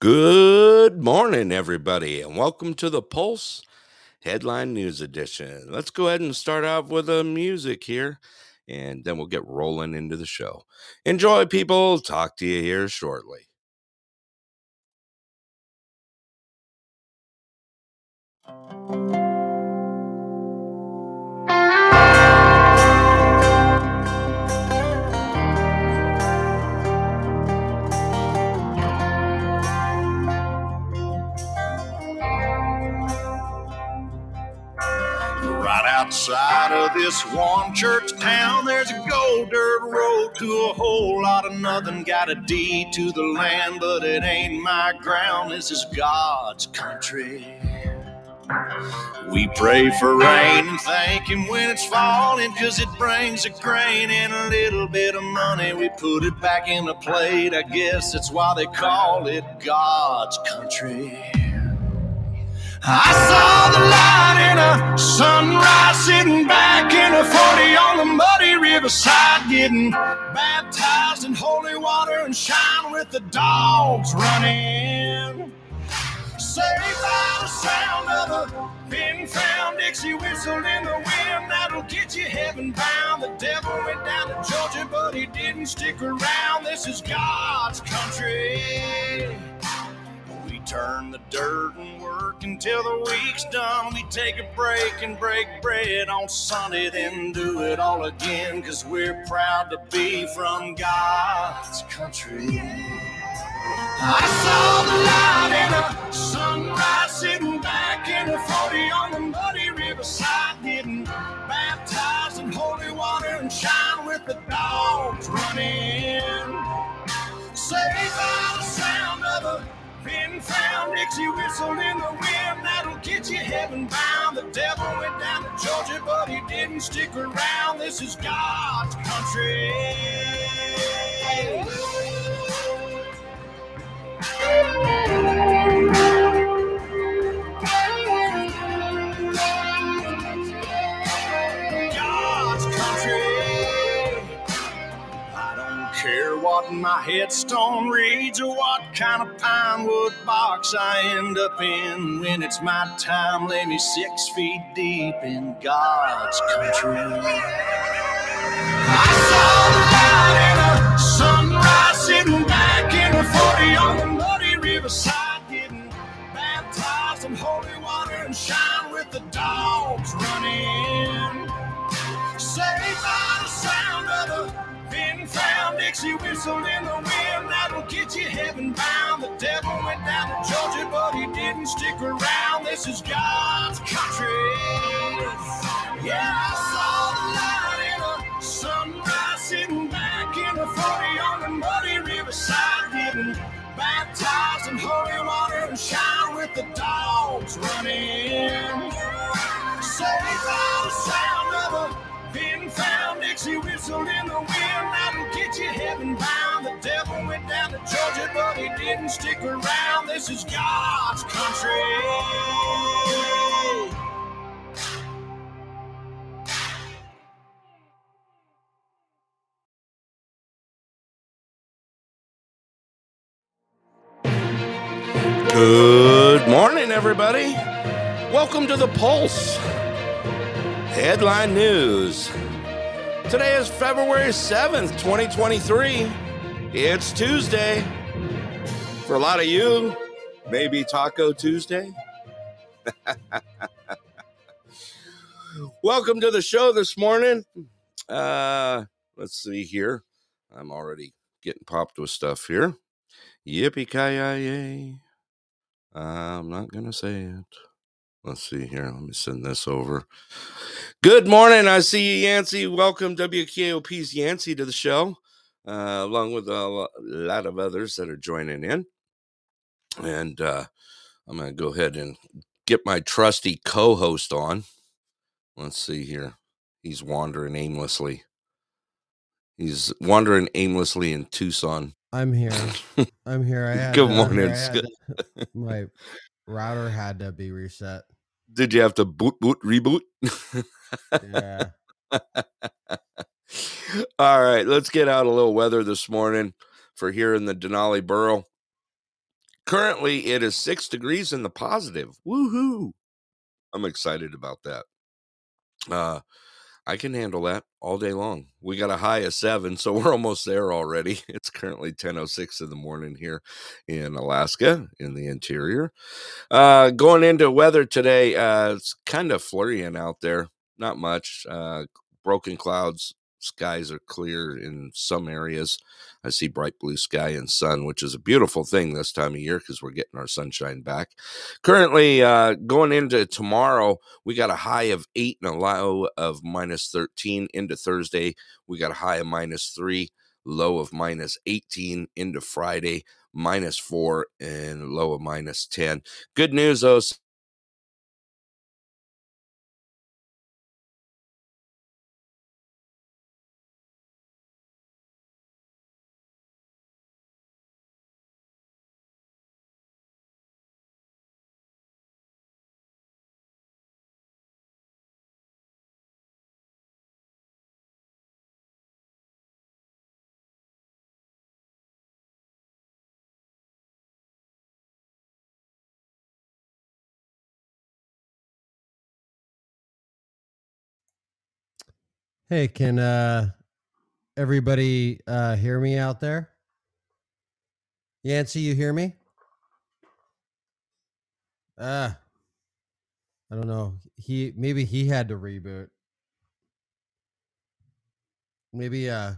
Good morning, everybody, and welcome to the Pulse Headline News Edition. Let's go ahead and start off with a music here, and then we'll get rolling into the show. Enjoy, people. Talk to you here shortly. Outside of this one church town, there's a gold dirt road to a whole lot of nothing. Got a deed to the land, but it ain't my ground. This is God's country. We pray for rain and thank Him when it's falling, cause it brings a grain and a little bit of money. We put it back in the plate, I guess that's why they call it God's country. I saw the light in a sunrise sitting back in a 40 on the muddy riverside, getting baptized in holy water and shine with the dogs running. Saved by the sound of a pin found Dixie whistle in the wind that'll get you heaven bound. The devil went down to Georgia, but he didn't stick around. This is God's country. Turn the dirt and work until the week's done. We take a break and break bread on Sunday, then do it all again. Cause we're proud to be from God's country. I saw the light in a sunrise sitting back in a 40 on the muddy riverside, getting baptized in holy water and shine with the dogs running. Saved by the sound of a pin found Dixie whistle in the wind that'll get you heaven bound. The devil went down to Georgia, but he didn't stick around. This is God's country. What in my headstone reads or what kind of pine wood box I end up in. When it's my time, lay me six feet deep in God's country. I saw the light in a sunrise sitting back in a 40 on the muddy riverside, getting baptized in holy water and shine with the dogs running. Saved by the sound of a found Dixie whistle in the wind that'll get you heaven bound. The devil went down to Georgia, but he didn't stick around. This is God's country. Yeah, I saw the light in a sunrise sitting back in a 40 on the muddy riverside, getting baptized in holy water and shine with the dogs running. Saved by the sound of a pin found Dixie in the wind that'll get you heaven bound. The devil went down to Georgia, but he didn't stick around. This is God's country. Good morning, everybody. Welcome to the Pulse Headline News. Today is February 7th, 2023. It's Tuesday. For a lot of you, maybe Taco Tuesday. Welcome to the show this morning. Uh, let's see here. I'm already getting popped with stuff here. Yippee ki yay! I'm not gonna say it. Let's see here. Let me send this over. Good morning. I see you, Yancey. Welcome, WKOP's Yancey, to the show, uh, along with a lot of others that are joining in. And uh, I'm going to go ahead and get my trusty co host on. Let's see here. He's wandering aimlessly. He's wandering aimlessly in Tucson. I'm here. I'm here. I had Good to- morning, had my router had to be reset. Did you have to boot, boot, reboot? Yeah. All right, let's get out a little weather this morning for here in the Denali Borough. Currently, it is six degrees in the positive. Woohoo! I'm excited about that. Uh, I can handle that all day long. We got a high of seven, so we're almost there already. It's currently 10:06 in the morning here in Alaska, in the interior. Uh, going into weather today, uh, it's kind of flurrying out there. Not much. Uh, broken clouds. Skies are clear in some areas. I see bright blue sky and sun, which is a beautiful thing this time of year because we're getting our sunshine back. Currently, uh, going into tomorrow, we got a high of eight and a low of minus 13. Into Thursday, we got a high of minus three, low of minus 18. Into Friday, minus four, and low of minus 10. Good news, though. Hey, can uh everybody uh hear me out there? Yancey, you hear me? Uh I don't know. He maybe he had to reboot. Maybe uh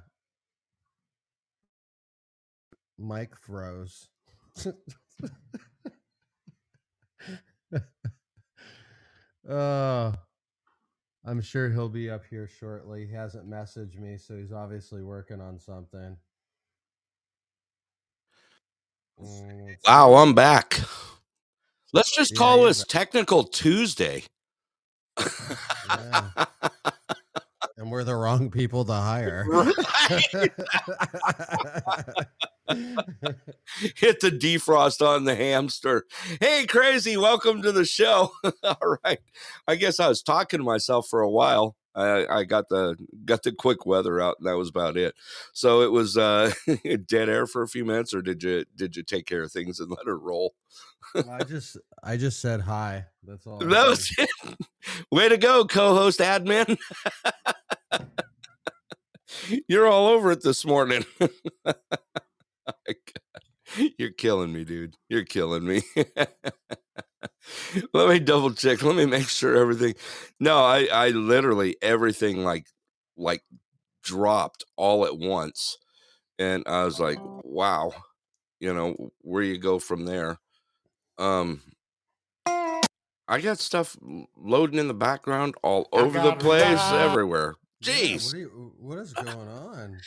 Mike froze. uh I'm sure he'll be up here shortly. He hasn't messaged me, so he's obviously working on something. Mm, Wow. I'm back. Let's just Yeah, call this Technical Tuesday. Yeah. and we're the wrong people to hire. Hit the defrost on the hamster. Hey, crazy, welcome to the show. All right. I guess I was talking to myself for a while. I, I got the got the quick weather out and that was about it. So it was uh dead air for a few minutes, or did you did you take care of things and let it roll? I just I just said hi. That's all. That was it. Way to go, co-host admin. You're all over it this morning. You're killing me, dude. You're killing me. Let me double check. Let me make sure everything. No, I I literally everything like like dropped all at once. And I was like, wow. You know, where you go from there. Um I got stuff loading in the background all over the place everywhere. Yeah, Jeez. what, are you, what is going on?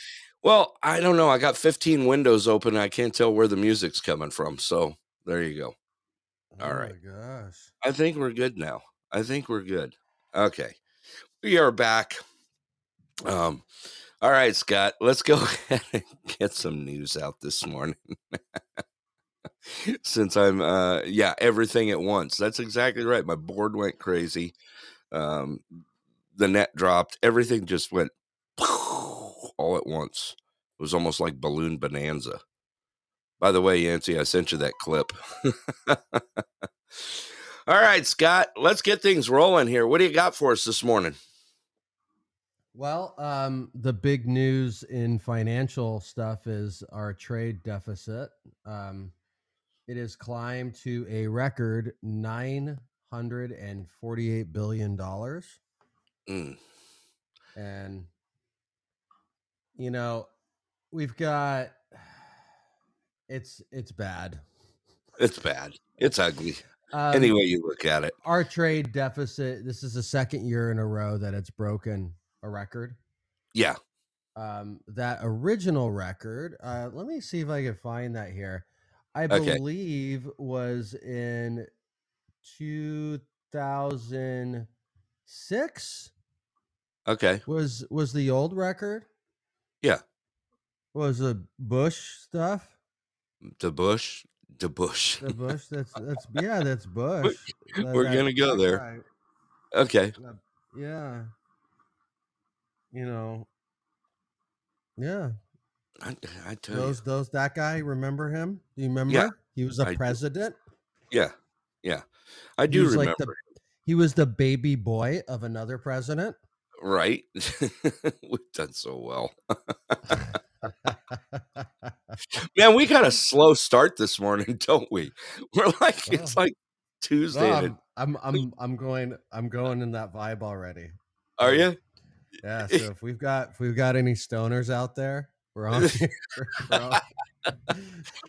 Well, I don't know. I got 15 windows open. And I can't tell where the music's coming from. So there you go. Oh All right. my gosh. I think we're good now. I think we're good. Okay. We are back. Um, all right, Scott, let's go ahead and get some news out this morning. Since I'm uh yeah, everything at once. That's exactly right. My board went crazy. Um the net dropped. Everything just went all at once. It was almost like balloon bonanza. By the way, Yancey, I sent you that clip. All right, Scott, let's get things rolling here. What do you got for us this morning? Well, um, the big news in financial stuff is our trade deficit. Um, it has climbed to a record nine hundred and forty-eight billion dollars, Mm, and you know we've got it's it's bad. it's bad. It's ugly. Um, Any way you look at it. our trade deficit. This is the second year in a row that it's broken a record. Yeah. um, that original record. Uh, let me see if I can find that here. I Okay. believe was in 2006 Okay. was was the old record. Yeah. Was the Bush stuff? Mm, the bush. The bush. The Bush. That's that's yeah. That's Bush. We're that- gonna go there. guy. Okay. Yeah. You know. Yeah. I, I tell Those you, those that guy. Remember him? Do you remember? Yeah, he was a I do. president. yeah, yeah, I do was remember. like the he was the baby boy of another president. Right? We've done so well, man. We got a slow start this morning, don't we? We're like it's like Tuesday. No, I'm, I'm I'm I'm going I'm going in that vibe already. Are you? Yeah. So if we've got if we've got any stoners out there, we're on. We're on-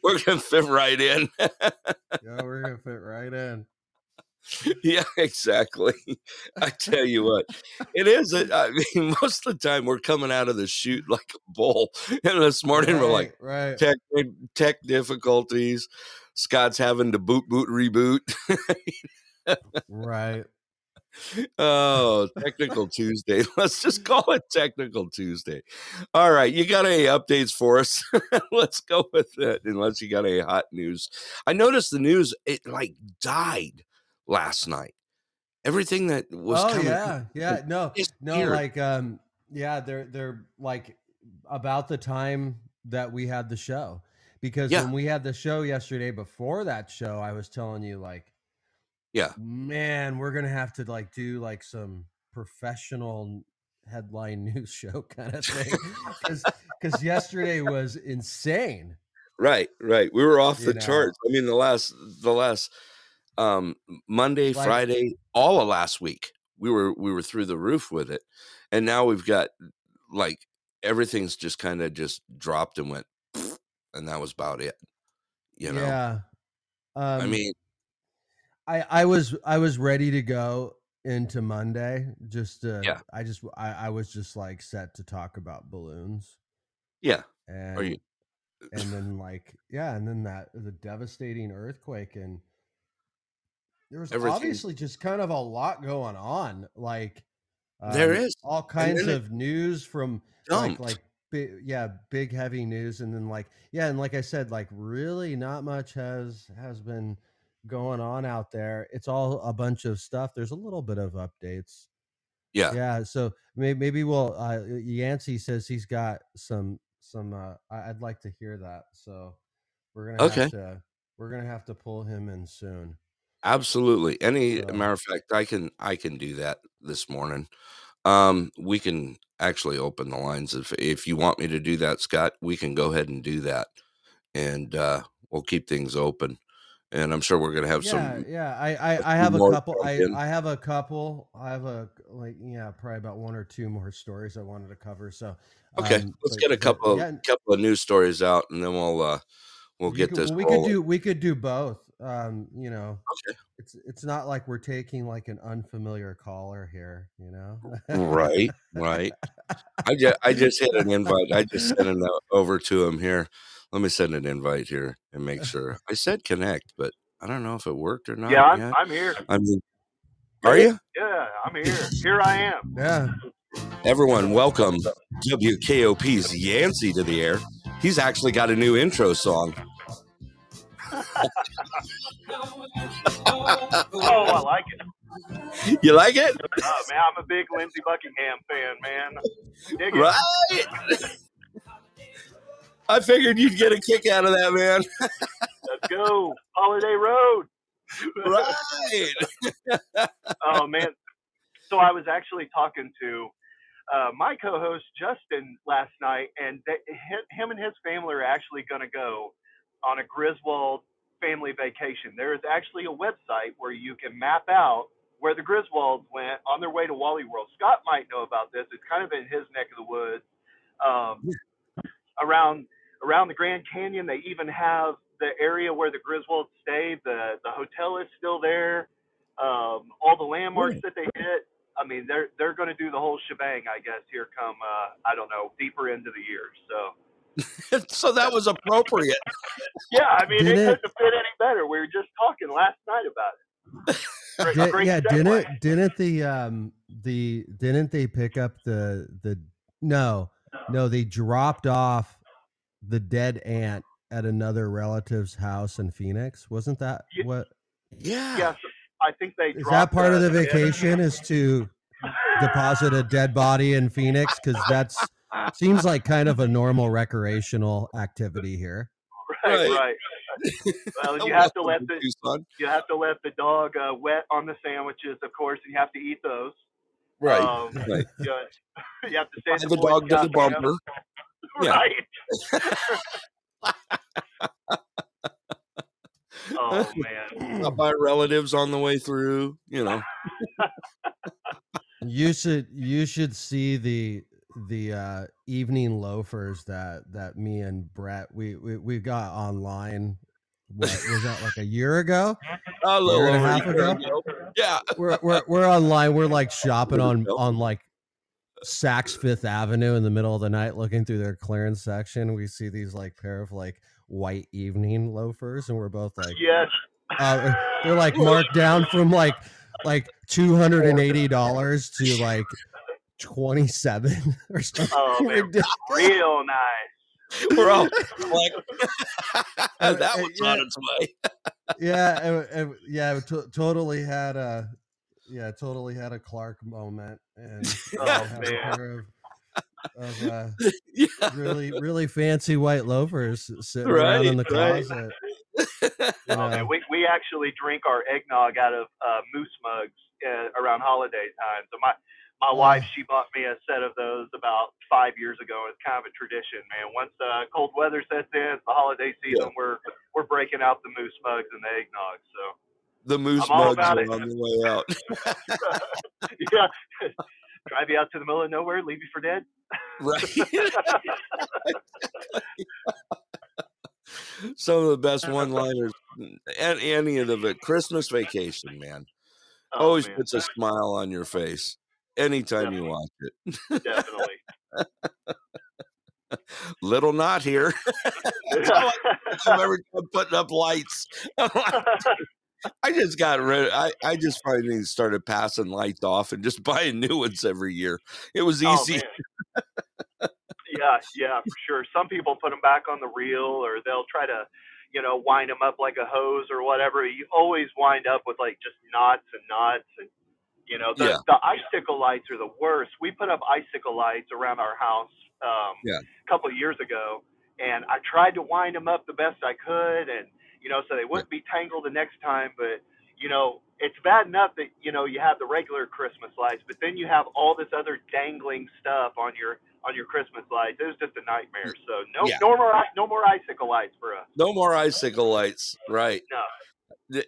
We're gonna fit right in. yeah, we're gonna fit right in. yeah, exactly. I tell you what, it is. A, I mean, most of the time we're coming out of the chute like a bull, and this morning we're like right, right. tech tech difficulties. Scott's having to boot boot reboot. right. oh, technical Tuesday. Let's just call it technical Tuesday. All right, you got any updates for us? Let's go with it. Unless you got any hot news. I noticed the news it like died last night. Everything that was oh coming yeah, yeah. No, no. weird. Like um, yeah. They're they're like about the time that we had the show because Yeah. when we had the show yesterday before that show, I was telling you like Yeah. man, we're gonna have to like do like some professional headline news show kind of thing because because yesterday was insane. Right, right. We were off You the know. charts. I mean, the last the last um Monday, Friday, all of last week, we were we were through the roof with it. And now we've got like everything's just kind of just dropped and went and that was about it. You know. Yeah. Um, I mean, I I was I was ready to go into Monday. Just to, Yeah. I just I, I was just like set to talk about balloons yeah. and you and then like yeah, and then that the devastating earthquake and there was Everything- obviously just kind of a lot going on. Like There um, is. all kinds of news from dumped. like like big yeah big heavy news and then like yeah and like i said like really not much has has been going on out there it's all a bunch of stuff there's a little bit of updates yeah. yeah so maybe, maybe we'll uh yancey says he's got some some uh i'd like to hear that so we're gonna Okay. have to we're gonna have to pull him in soon Absolutely. Any So- matter of fact, I can I can do that this morning. Um, we can actually open the lines if if you want me to do that, Scott. We can go ahead and do that, and uh, we'll keep things open. And I'm sure we're gonna have yeah some. yeah i i, I few have a more couple i in. i have a couple i have a like yeah probably about one or two more stories i wanted to cover so Okay, um, let's but- get a but couple of yeah, couple of news stories out, and then we'll uh, we'll you get could- this. we could rolling. do we could do both um you know Okay. it's it's not like we're taking like an unfamiliar caller here you know right, right. I just I just hit an invite. I just sent it over to him here. Let me send an invite here and make sure. I said connect, but I don't know if it worked or not. Yeah, I'm. I'm here. I mean, are you? Yeah, I'm here. Here I am. yeah Everyone, welcome WKOP's Yancey to the air. He's actually got a new intro song. Oh, I like it. You like it? Oh, man, I'm a big Lindsey Buckingham fan, man. Dig it. Right. I figured you'd get a kick out of that, man. Let's go. Holiday Road. Right. oh, man. So I was actually talking to uh, my co-host Justin last night, and they, him and his family are actually going to go on a Griswold family vacation. There is actually a website where you can map out where the Griswolds went on their way to Wally World. Scott might know about this. It's kind of in his neck of the woods. Um, around around the Grand Canyon, they even have the area where the Griswolds stayed. The the hotel is still there. Um, all the landmarks that they hit. I mean, they're they're going to do the whole shebang, I guess. Here come uh, I don't know deeper into the year. So so that was appropriate. yeah, I mean, it Didn't- couldn't have fit any better. We were just talking last night about it. Great, Di- great yeah didn't didn't the um the didn't they pick up the the no no they dropped off the dead aunt at another relative's house in phoenix wasn't that Ye- what Yeah. Yes, I think they. is that dropped, part of the vacation is to deposit a dead body in phoenix because that's Seems like kind of a normal recreational activity here. right, Right. right. Well, you have to let the Tucson. you have to let the dog uh, wet on the sandwiches, of course, and you have to eat those. Right. Um, right. you, you have to say the dog to the bumper. Right. oh man. Not my relatives on the way through. You know. You should you should see the the uh evening loafers that that me and Brett we we, we got online. What was that like a year ago? A little Year and a half ago? ago. Yeah. We're we're we're online. We're like shopping on on like Saks Fifth Avenue in the middle of the night, looking through their clearance section. We see these like pair of like white evening loafers, and we're both like, Yes. uh, they're like marked down from like like two hundred and eighty dollars to like twenty seven or something. Oh man, real nice. We're all like, that Uh, was on yeah. its way. yeah, it, it, yeah, it to- totally had a yeah, totally had a Clark moment, and Oh, had a man. pair of, of uh, Yeah. really really fancy white loafers sitting around in the Right, right. closet. Oh, you man, know. we we actually drink our eggnog out of uh, moose mugs uh, around holiday time. So my my wife she bought me a set of those about five years ago. It's kind of a tradition, man. Once uh, cold weather sets in, it's the holiday season. We're we're breaking out the moose mugs and the eggnog. So The moose I'm mugs are it. on the way out. yeah, drive you out to the middle of nowhere, leave you for dead. right. Some of the best one-liners, and any of the Christmas Vacation, man, Oh, always man, puts a smile on your face anytime you watch it. definitely. Little not here. I'm every time putting up lights. I just got rid. I I just finally started passing lights off and just buying new ones every year. It was Oh, easy. man. yeah, yeah, for sure. Some people put them back on the reel, or they'll try to, you know, wind them up like a hose or whatever. You always wind up with like just knots and knots, and you know, the Yeah. the icicle lights are the worst. We put up icicle lights around our house um, Yeah. a couple of years ago, and I tried to wind them up the best I could, and you know, so they wouldn't be tangled the next time, but you know, it's bad enough that you know you have the regular Christmas lights, but then you have all this other dangling stuff on your on your Christmas lights. It was just a nightmare. So no, Yeah. no more, no more icicle lights for us. No more icicle lights. Right. No.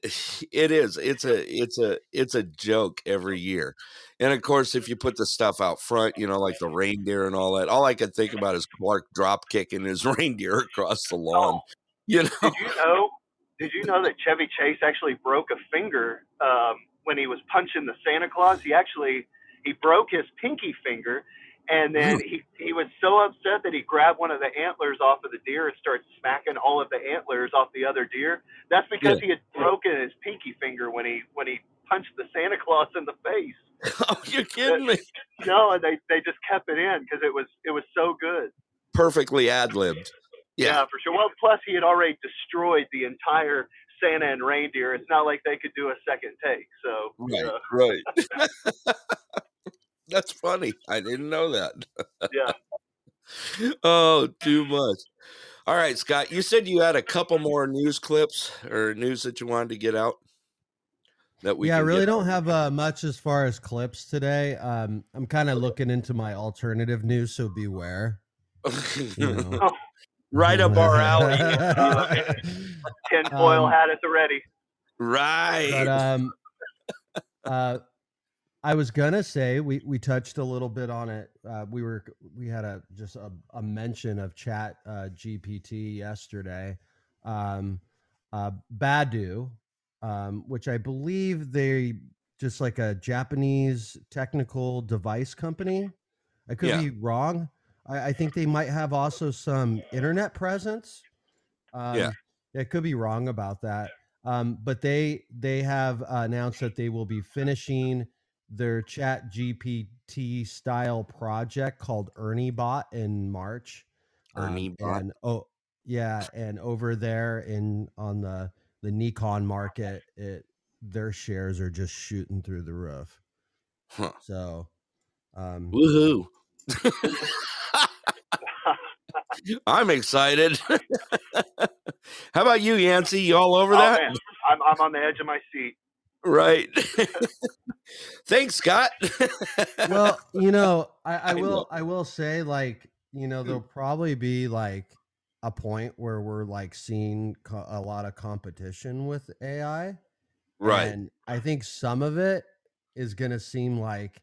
It is. It's a. It's a. It's a joke every year, and of course, if you put the stuff out front, you know, like the reindeer and all that. All I can think about is Clark drop kicking his reindeer across the lawn. You know. Did you know? Did you know that Chevy Chase actually broke a finger um, when he was punching the Santa Claus? He actually he broke his pinky finger, and then he he was so upset that he grabbed one of the antlers off of the deer and started smacking all of the antlers off the other deer. That's because he had broken his pinky finger when he when he punched the Santa Claus in the face. oh, you're kidding me? No, and they they just kept it in because it was it was so good. Perfectly ad libbed. Yeah. for sure. Well, plus he had already destroyed the entire Santa and reindeer. It's not like they could do a second take. So Right. uh, Right. That's funny. I didn't know that. yeah. oh, too much. All right, Scott. You said you had a couple more news clips or news that you wanted to get out. That we yeah, I really don't have uh, much as far as clips today. Um, I'm kind of looking into my alternative news, so beware. You know. right up our alley. Tinfoil Um, hat at the ready. right. but um uh i was gonna say we we touched a little bit on it uh we were we had a just a, a mention of chat uh gpt yesterday um uh Baidu um which i believe they just like a japanese technical device company i could Yeah. be wrong I, I think they might have also some internet presence um, Yeah. I could be wrong about that um, but they they have uh, announced that they will be finishing their chat gpt style project called ernie bot in march Ernie Bot? and oh yeah and over there in on the the nikon market it their shares are just shooting through the roof Huh. so um Woohoo. I'm excited. How about you, Yancey? You all over Oh, that? man, I'm I'm on the edge of my seat. Right. Thanks, Scott. well, you know, I, I I will I will say like, you know, Mm. there'll probably be like a point where we're like seeing co- a lot of competition with AI. right. And I think some of it is going to seem like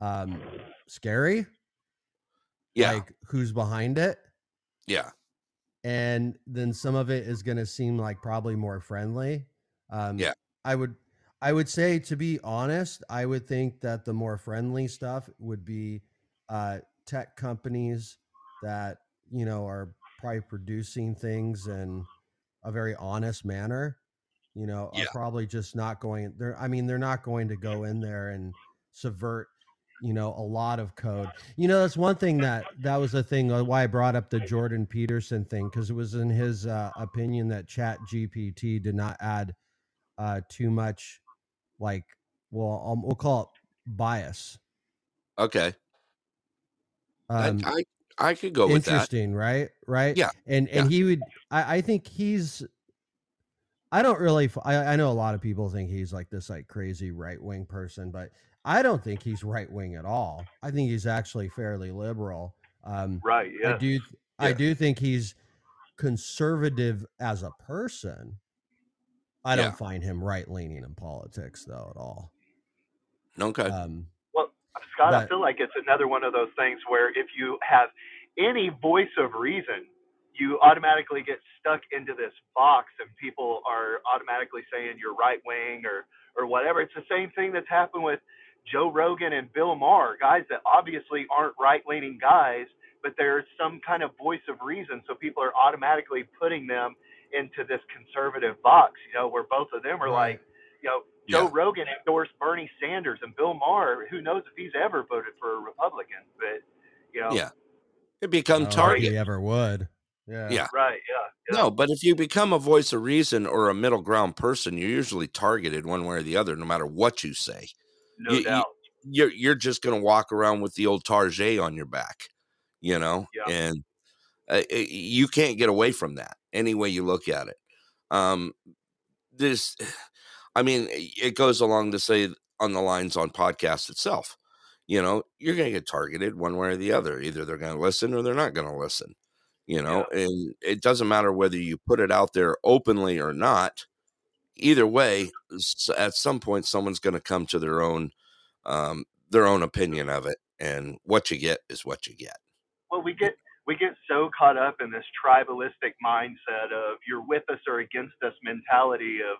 um scary, Yeah. like who's behind it. yeah. and then some of it is going to seem like probably more friendly. Um, Yeah. I would, I would say to be honest, I would think that the more friendly stuff would be uh, tech companies that you know are probably producing things in a very honest manner. You know, are probably just not going. They're, I mean, they're not going to go in there and subvert you know a lot of code you know that's one thing that that was the thing uh, why i brought up the jordan peterson thing because it was in his uh, opinion that chat gpt did not add uh too much like well um, we'll call it bias Okay. um I, I I could go with that. interesting right right Yeah, and and he would I, I think he's i don't really I, I know a lot of people think he's like this like crazy right wing person but i don't think he's right wing at all i think he's actually fairly liberal um Right. Yeah I Yes. do i do think he's conservative as a person i don't find him right leaning in politics though at all Okay. um Well, Scott, I feel like it's another one of those things where if you have any voice of reason, you automatically get stuck into this box, and people are automatically saying you're right wing or or whatever. It's the same thing that's happened with Joe Rogan and Bill Maher, guys that obviously aren't right leaning guys, but there's some kind of voice of reason, so people are automatically putting them into this conservative box. You know, where both of them are Right. like, you know, Joe Yeah. Rogan endorsed Bernie Sanders and Bill Maher. Who knows if he's ever voted for a Republican? But you know, Yeah. It I become don't target. he ever would yeah Yeah. right, yeah, yeah. No, but if you become a voice of reason or a middle ground person, you're usually targeted one way or the other, no matter what you say. no you- you- doubt. You're you're just gonna walk around with the old Target on your back, you know, Yeah. and uh, uh, you can't get away from that any way you look at it. Um, this, I mean, it goes along to say on the lines on podcast itself. You know, you're gonna get targeted one way or the other. Either they're gonna listen or they're not gonna listen. You know, and it doesn't matter whether you put it out there openly or not. Either way, at some point, someone's going to come to their own um, their own opinion of it, and what you get is what you get. Well, we get we get so caught up in this tribalistic mindset of you're with us or against us mentality of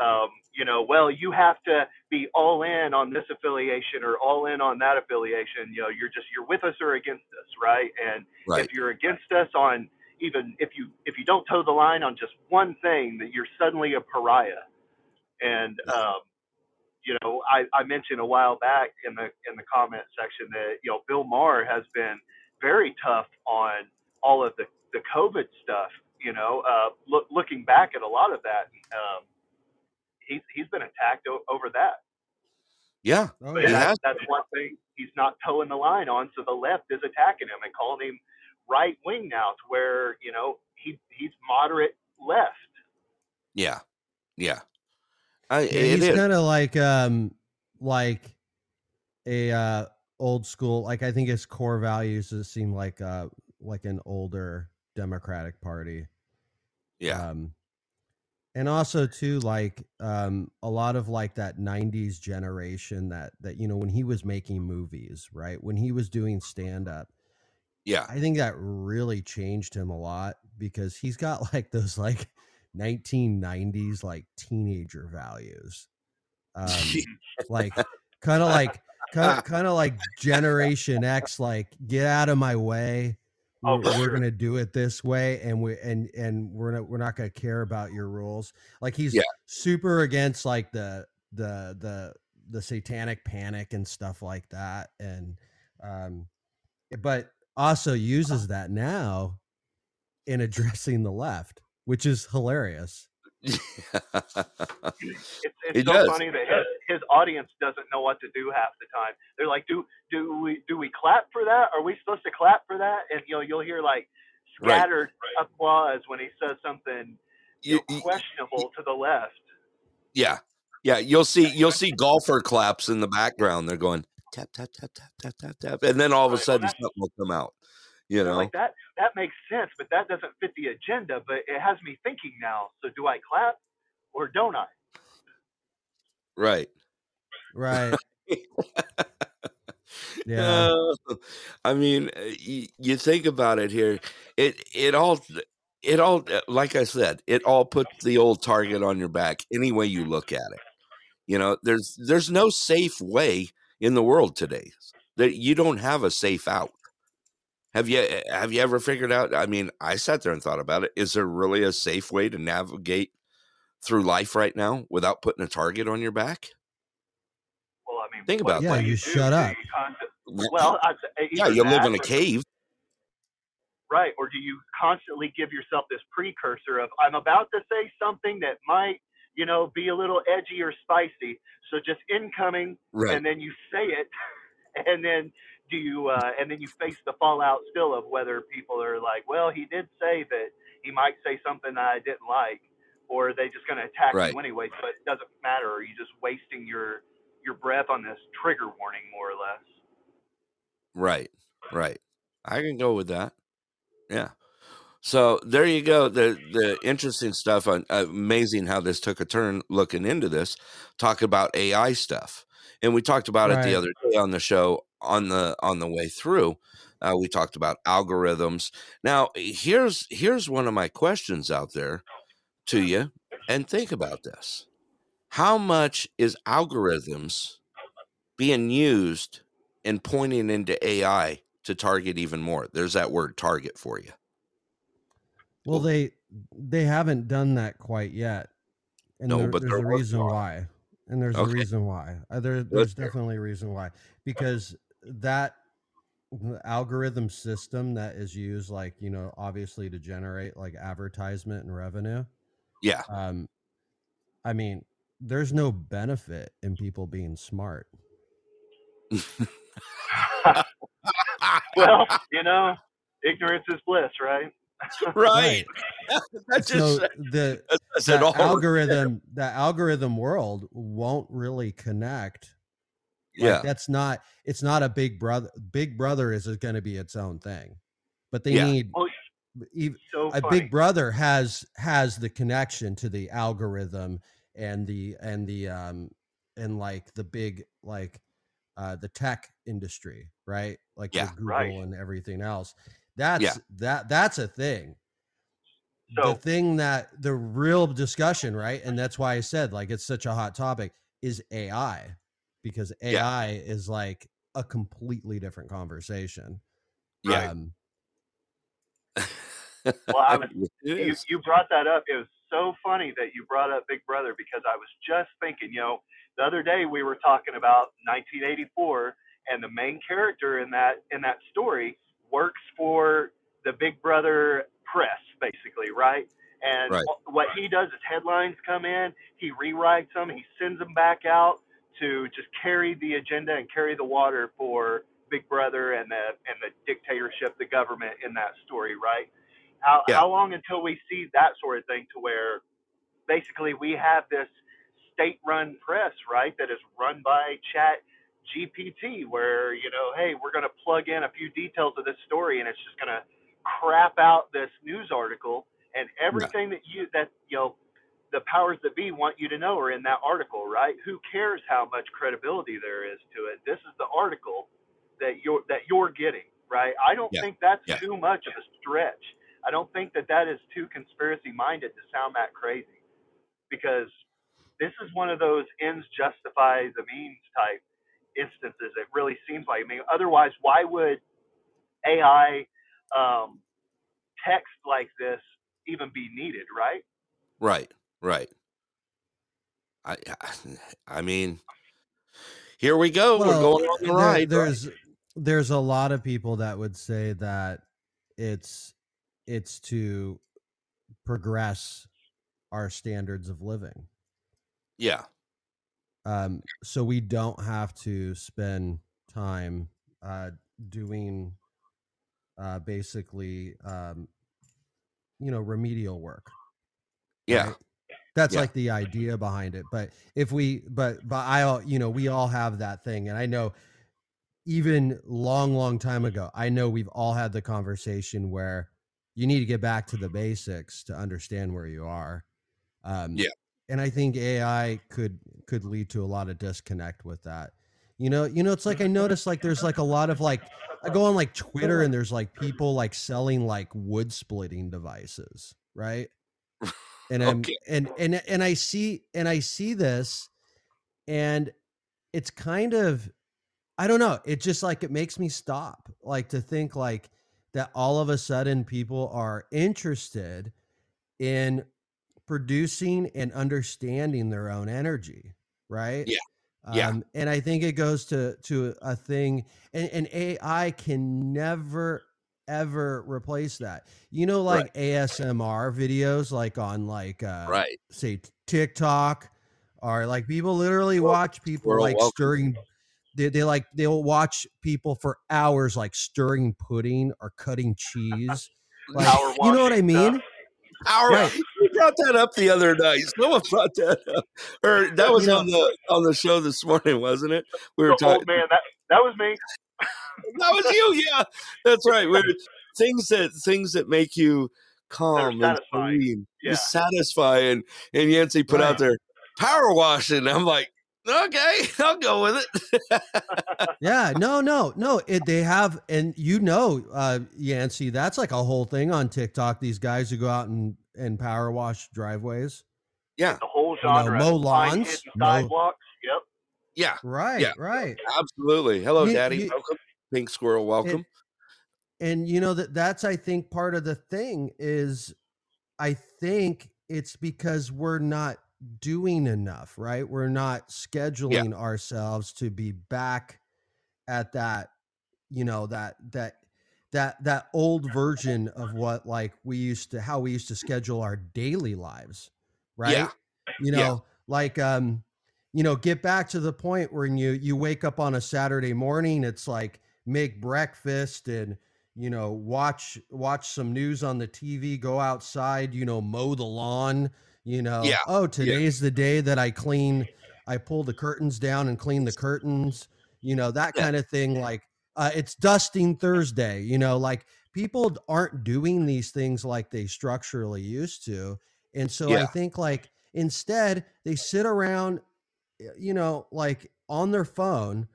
um, you know, well, you have to be all in on this affiliation or all in on that affiliation. You know, you're just you're with us or against us, right? And Right? if you're against us on even if you if you don't toe the line on just one thing, that you're suddenly a pariah. And um, you know, I, I mentioned a while back in the in the comment section that you know Bill Maher has been very tough on all of the the COVID stuff. You know, uh, look, looking back at a lot of that, um, he's he's been attacked o- over that. Yeah, oh, yeah. that's, that's one thing he's not toeing the line on. So the left is attacking him and calling him right wing now, to where you know he he's moderate left. yeah, yeah. I, Yeah, it he's kind of like um like a uh old school like I think his core values just seem like uh like an older Democratic Party. Yeah, Um and also too like um a lot of like that 90s generation that that you know when he was making movies, right? When he was doing stand up, yeah, I think that really changed him a lot because he's got like those like 1990s like teenager values. Um like kind of like kind of, ah. kind of like generation x like get out of my way. Oh, we're, for we're gonna do it this way and we and and we're not we're not gonna care about your rules. Like he's Yeah. super against like the the the the satanic panic and stuff like that and um eh, but also uh-huh. uses that now in addressing the left which is hilarious. It's, He it's so does. funny that his, his audience doesn't know what to do half the time. They're like, do do we do we clap for that? Are we supposed to clap for that? And you know, you'll hear like Right. scattered applause when he says something you You- know, you- questionable to the left. yeah, yeah. You'll see you'll see golfer claps in the background. They're going tap tap tap tap tap tap tap, and then all of a Right, well, sudden that's- something will come out. You know, Like that that makes sense, but that doesn't fit the agenda. But it has me thinking now. So do I clap or don't I? Right? Right. Yeah. Uh, I mean, uh, y- you think about it here. It it all it all uh, like I said, it all puts the old target on your back any way you look at it. You know, there's there's no safe way in the world today. That you don't have a safe out. Have you eh, have you ever figured out? I mean, I sat there and thought about it. Is there really a safe way to navigate through life right now without putting a target on your back? Well, I mean, Think what- about Yeah, that. do you shut Do up. you well, I, yeah, either you live in a cave. right? Or do you constantly give yourself this precursor of I'm about to say something that might, you know, be a little edgy or spicy. So just incoming, Right. and then you say it, and then do you, uh, and then you face the fallout still of whether people are like, well, he did say that he might say something that I didn't like, or are they just going to attack Right. you anyway? So it doesn't matter. Are you just wasting your your breath on this trigger warning, more or less? Right, right. I can go with that. Yeah. So there you go. The the interesting stuff. On amazing how this took a turn. Looking into this, talk about AI stuff, and we talked about it the other day on the show on the on the way through. Uh, we talked about algorithms. Now here's here's one of my questions out there to you, and think about this: How much is algorithms being used and pointing into AI to target even more. There's that word target for you. Well, they they haven't done that quite yet, and No, there- but there's a reason on why. And there's Okay. a reason why. Uh, there, there's definitely a reason why because that algorithm system that is used, like you know, obviously to generate like advertisement and revenue. Yeah. Um, I mean, there's no benefit in people being smart. well, you know, ignorance is bliss, right? right. That's So just the that's it that all. right algorithm that algorithm world won't really connect Like, Yeah. that's not it's not a big brother big brother is going to be its own thing but they Yeah. need Well, ev- so a funny. big brother has has the connection to the algorithm and the and the um and like the big like uh the tech industry right like Yeah. google Right. and everything else that's that that's a thing the thing that the real discussion right and that's why i said like it's such a hot topic is ai because Yeah. ai is like a completely different conversation yeah. um, Well, I was- you, you brought that up. It was so funny that you brought up Big Brother because I was just thinking, you know, the other day we were talking about 1984 and the main character in that in that story works for the Big Brother press basically, right? And Right. what he does is headlines come in, he rewrites them, he sends them back out to just carry the agenda and carry the water for Big Brother and the and the dictatorship, the government in that story, right? How Yeah. how long until we see that sort of thing to where basically we have this state-run press, right, that is run by Chat GPT, where you know, hey, we're going to plug in a few details of this story, and it's just going to crap out this news article, and everything that you that you know the powers that be want you to know are in that article, right? Who cares how much credibility there is to it? This is the article that you're that you're getting, right? I don't Yeah. think that's Yeah. too much of a stretch. I don't think that that is too conspiracy minded to sound that crazy, because this is one of those ends justify the means type instances. It really seems like. I mean, otherwise, why would AI um, text like this even be needed, right? Right. Right. I I mean here we go. We're going on the there- ride. right? there's there's a lot of people that would say that it's it's to progress our standards of living Yeah. um, so we don't have to spend time uh, doing uh, basically um, you know remedial work. Yeah. right? That's Yeah. like the idea behind it. But if we, but, but I, all you know, we all have that thing. And I know even long, long time ago, I know we've all had the conversation where you need to get back to the basics to understand where you are. Um, Yeah. And I think AI could, could lead to a lot of disconnect with that. You know, you know, it's like I noticed like there's like a lot of like I go on like Twitter and there's like people like selling like wood splitting devices, right? And I'm Okay. and and and I see and I see this and it's kind of I don't know, it just like it makes me stop like to think like that all of a sudden people are interested in producing and understanding their own energy, right? Yeah. Yeah. Um, and I think it goes to to a thing, and, and AI can never ever replace that. You know, like ASMR videos, like on like uh, Right. say TikTok, or like people literally Well, watch people like welcome. stirring. They, they like they'll watch people for hours like stirring pudding or cutting cheese. Like, Power you know what I mean? stuff. Our, Right. You brought that up the other night. Someone brought that up, or that was You know- on the on the show this morning, wasn't it? We were oh, oh, The talking. man, that that was me. That was you, yeah. That's right. We're, things that things that make you calm and satisfying. serene, Yeah. just satisfying. And Yancey put out there power washing. I'm like, okay, I'll go with it. yeah no no no it, they have and you know uh Yancey that's like a whole thing on tiktok these guys who go out and and power wash driveways yeah, The whole You know, genre. mow lawns, hidden mow- sidewalks. Yep. yeah, right Yeah. right absolutely. Hello, You- Daddy. you- welcome. Pink squirrel, welcome. and you know that that's i think part of the thing is i think it's because we're not doing enough right we're not scheduling ourselves to be back at that you know that that that that old version of what like we used to how we used to schedule our daily lives right Yeah. you know Yeah. like um you know get back to the point where you you wake up on a saturday morning it's like make breakfast and you know watch watch some news on the tv go outside you know mow the lawn you know Yeah. oh today's the day that i clean i pull the curtains down and clean the curtains you know that Yeah. kind of thing like uh, it's dusting thursday you know like people aren't doing these things like they structurally used to and so i think like instead they sit around you know like on their phone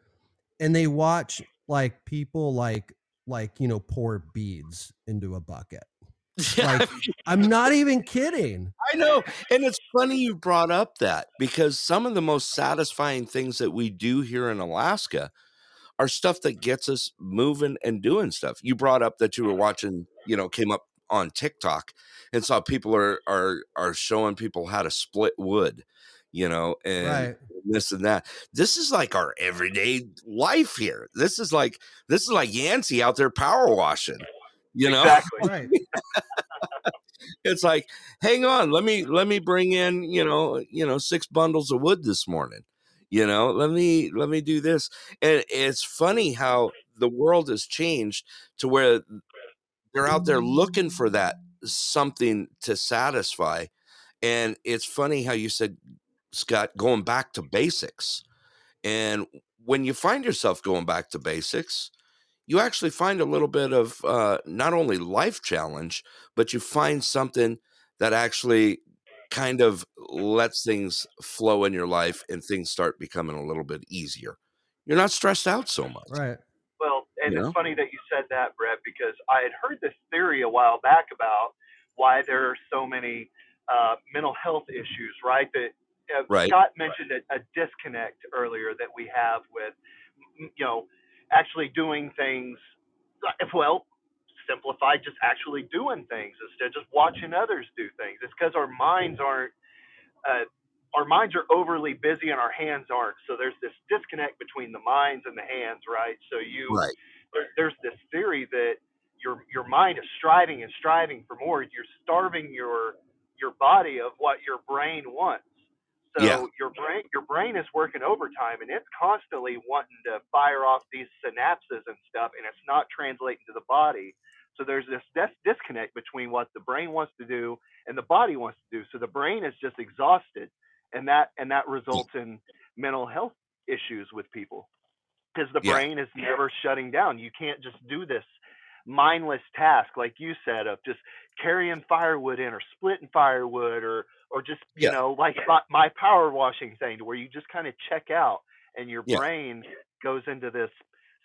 and they watch like people like like you know pour beads into a bucket Yeah, like i'm not even kidding I know. And it's funny you brought up that because some of the most satisfying things that we do here in Alaska are stuff that gets us moving and doing stuff. You brought up that you were watching, you know, came up on TikTok and saw people are are are showing people how to split wood, you know, and right this and that. This is like our everyday life here. This is like this is like Yancey out there power washing. You know, Exactly. right. It's like hang on let me let me bring in you know you know six bundles of wood this morning you know? Let me let me do this. And it's funny how the world has changed to where they're out there looking for that something to satisfy. And it's funny how you said scott going back to basics. And when you find yourself going back to basics you actually find a little bit of uh, not only life challenge but you find something that actually kind of lets things flow in your life and things start becoming a little bit easier. You're not stressed out so much. right Well, and You know? it's funny that you said that, Brett, because I had heard this theory a while back about why there are so many uh, mental health issues, right? That uh, Right. Scott mentioned a, a disconnect earlier that we have with, you know, actually doing things. like- Well, simplified, just actually doing things instead of just watching others do things. It's because our minds aren't. Uh, our minds are overly busy and our hands aren't. So there's this disconnect between the minds and the hands, right? So you Right. there, there's this theory that your your mind is striving and striving for more. You're starving your your body of what your brain wants. So Yeah. your brain your brain is working overtime and it's constantly wanting to fire off these synapses and stuff, and it's not translating to the body. So there's this dis- disconnect between what the brain wants to do and the body wants to do. So the brain is just exhausted, and that and that results in mental health issues with people because the Yeah. brain is never shutting down. You can't just do this mindless task like you said of just carrying firewood in or splitting firewood or or just you Yeah. know like my, my power washing thing where you just kind of check out and your Yeah. brain goes into this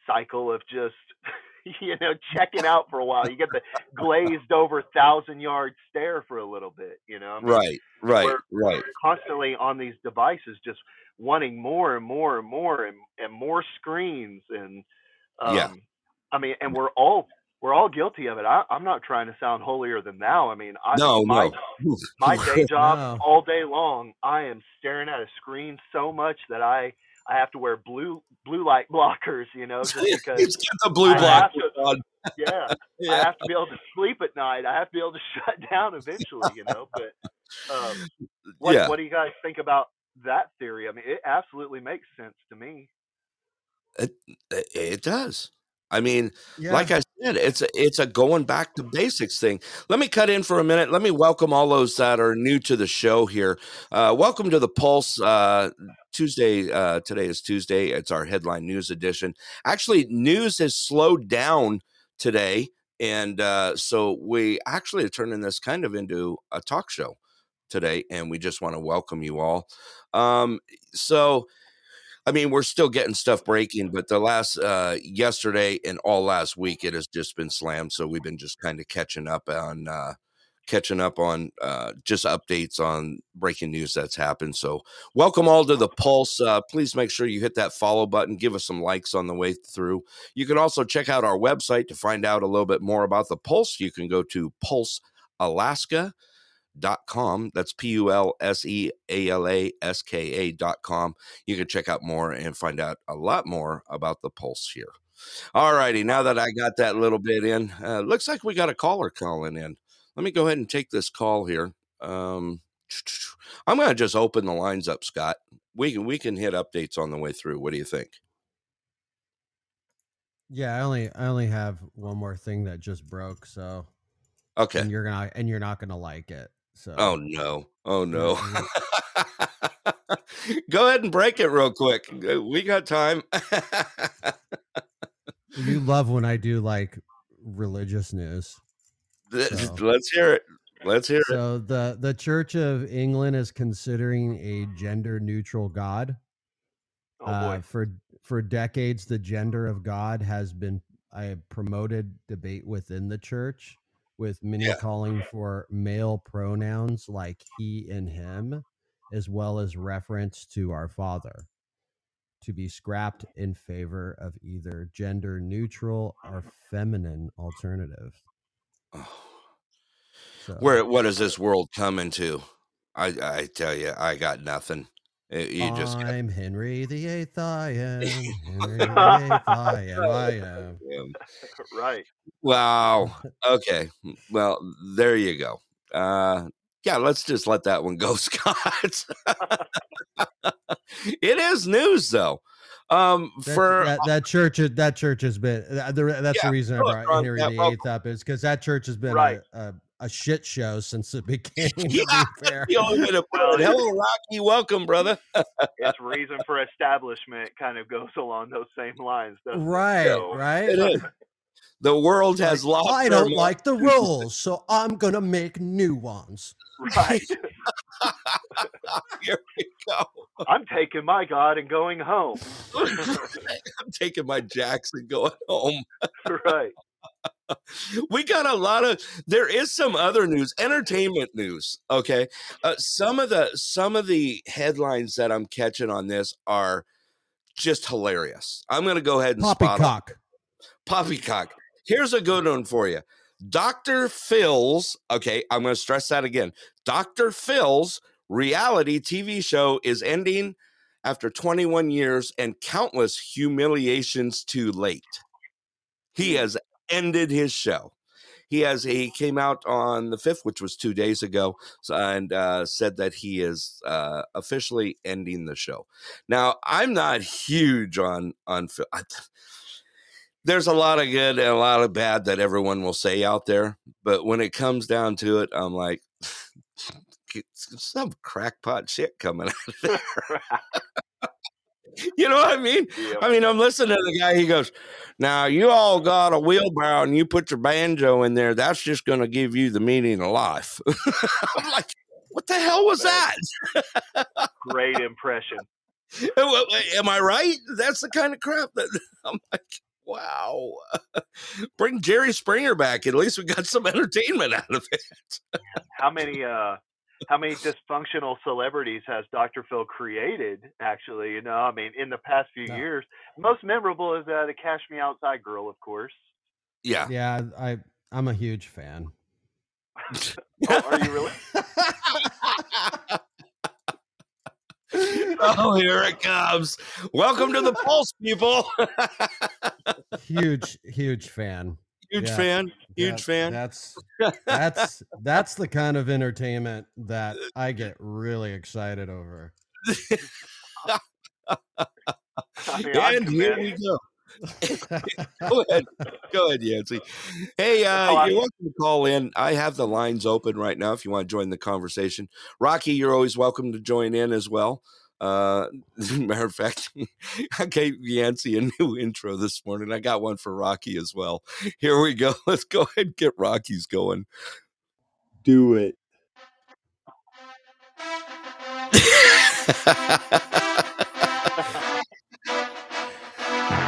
cycle of just you know checking out for a while you get the glazed over thousand yard stare for a little bit you know I mean, Right, right, right. constantly on these devices just wanting more and more and more and, and more screens and um, Yeah. i mean and we're all we're all guilty of it I, i'm not trying to sound holier than thou i mean I, No, my, no. my day job No. all day long i am staring at a screen so much that i i have to wear blue blue light blockers you know just because He's the blue I block have to- on. yeah I have to be able to sleep at night. I have to be able to shut down eventually, you know. But um, what Yeah. what do you guys think about that theory? I mean, it absolutely makes sense to me. It, it does. I mean, Yeah. like I said, it's a, it's a going back to basics thing. Let me cut in for a minute. Let me welcome all those that are new to the show here. Uh, welcome to the Pulse uh, Tuesday. Uh, today is Tuesday. It's our headline news edition. Actually, news has slowed down today, and uh, so we actually are turning this kind of into a talk show today, and we just want to welcome you all. Um, so. I mean, we're still getting stuff breaking, but the last uh yesterday and all last week it has just been slammed. So we've been just kind of catching up on uh catching up on uh just updates on breaking news that's happened. So welcome all to the pulse. Uh please make sure you hit that follow button, give us some likes on the way through. You can also check out our website to find out a little bit more about the pulse. You can go to Pulse Alaska dot com. That's p-u-l-s-e-a-l-a-s-k-a dot com. You can check out more and find out a lot more about the pulse here. All righty now that i got that little bit in uh, looks like we got a caller calling in. Let me go ahead and take this call here. Um i'm gonna just open the lines up scott. We can we can hit updates on the way through. What do you think? Yeah, I only I only have one more thing that just broke, so okay. and you're gonna and you're not gonna like it. So oh no oh no go ahead and break it real quick Uh, we got time you love when I do like religious news. So- Let's hear it. Let's hear it. So the the Church of England is considering a gender neutral God. Oh boy, Uh, for for decades, the gender of God has been a promoted debate within the church, with many Yeah. calling for male pronouns like he and him, as well as reference to our Father, to be scrapped in favor of either gender neutral or feminine alternative. Oh, So, Where what is this world coming to? I I tell you, I got nothing. Uh, You just I'm Henry the Eighth. I am Henry the Eighth. I am. I am. Right? wow. Okay. Well, there you go. Uh, yeah, let's just let that one go, Scott. it is news though. Um, That, for that, that church, that church has been. uh, That's Yeah, the reason I go brought Henry the. Eighth up is because that church has been Right. a, a, a shit show since it began. Yeah, fair. the only way to put Well. Hello, Rocky. Welcome, brother. Its reason for establishment kind of goes along those same lines, doesn't it? Right, So, right. It is. The world has Like, lost. I don't mind. like the rules, so I'm gonna make new ones. Right. Here we go. I'm taking my God and going home. I'm taking my jacks and going home. right. We got a lot of. There is some other news, entertainment news. Okay, uh, some of the some of the headlines that I'm catching on this are just hilarious. I'm going to go ahead and. Poppycock. Poppycock. Here's a good one for you. Dr. Phil's, okay, I'm going to stress that again. Dr. Phil's reality TV show is ending after 21 years and countless humiliations too late. He has ended his show. He has he came out on the 5th, which was 2 days ago, and uh, said that he is uh, officially ending the show. Now, I'm not huge on on I, there's a lot of good and a lot of bad that everyone will say out there, but when it comes down to it, I'm like, some crackpot shit coming out of there. you know what I mean? Yep. I mean, I'm listening to the guy. He goes, "Now you all got a wheelbarrow and you put your banjo in there. That's just going to give you the meaning of life." I'm like, "What the hell was that?" Great impression. Am I right? That's the kind of crap that I'm like. Wow. Bring Jerry Springer back. At least we got some entertainment out of it. How many uh how many dysfunctional celebrities has Dr. Phil created actually, you know? I mean, in the past few No. years. Most memorable is uh, the Cash Me Outside girl, of course. Yeah. Yeah, I I'm a huge fan. Oh, are you really? oh, here it comes. Welcome to the Pulse, people. huge, huge fan. Huge Yeah. fan. Huge That- fan. That's that's that's the kind of entertainment that I get really excited over. I mean, and here we go. Go ahead. Go ahead, Yancey. Hey, uh, you're welcome to call in. I have the lines open right now if you want to join the conversation. Rocky, you're always welcome to join in as well. Uh, matter of fact, I gave Yancey a new intro this morning. I got one for Rocky as well. Here we go. Let's go ahead and get Rocky's going. Do it.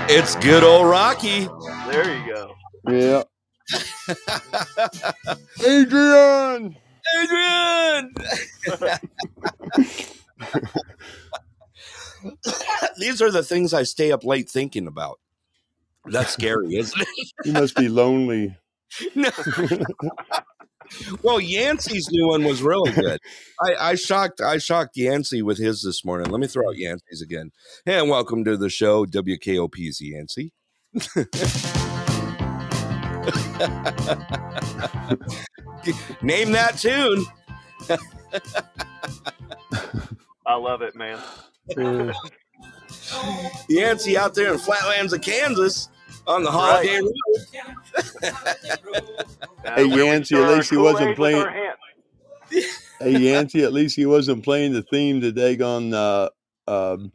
it's good old Rocky. There you go. Yeah. Adrian. Adrian. These are the things I stay up late thinking about. That's scary, isn't it? You must be lonely. No. well, Yancey's new one was really good. I, I shocked I shocked Yancey with his this morning. Let me throw out Yancey's again. Hey, and welcome to the show. WKOP's Yancey. Name that tune. I love it, man. Uh, Yancey out there in flatlands of Kansas on the Right. holiday road. Uh, Hey, where we Yancey, at least he wasn't playing- hey Yancey, at least he wasn't playing the theme today on uh, um,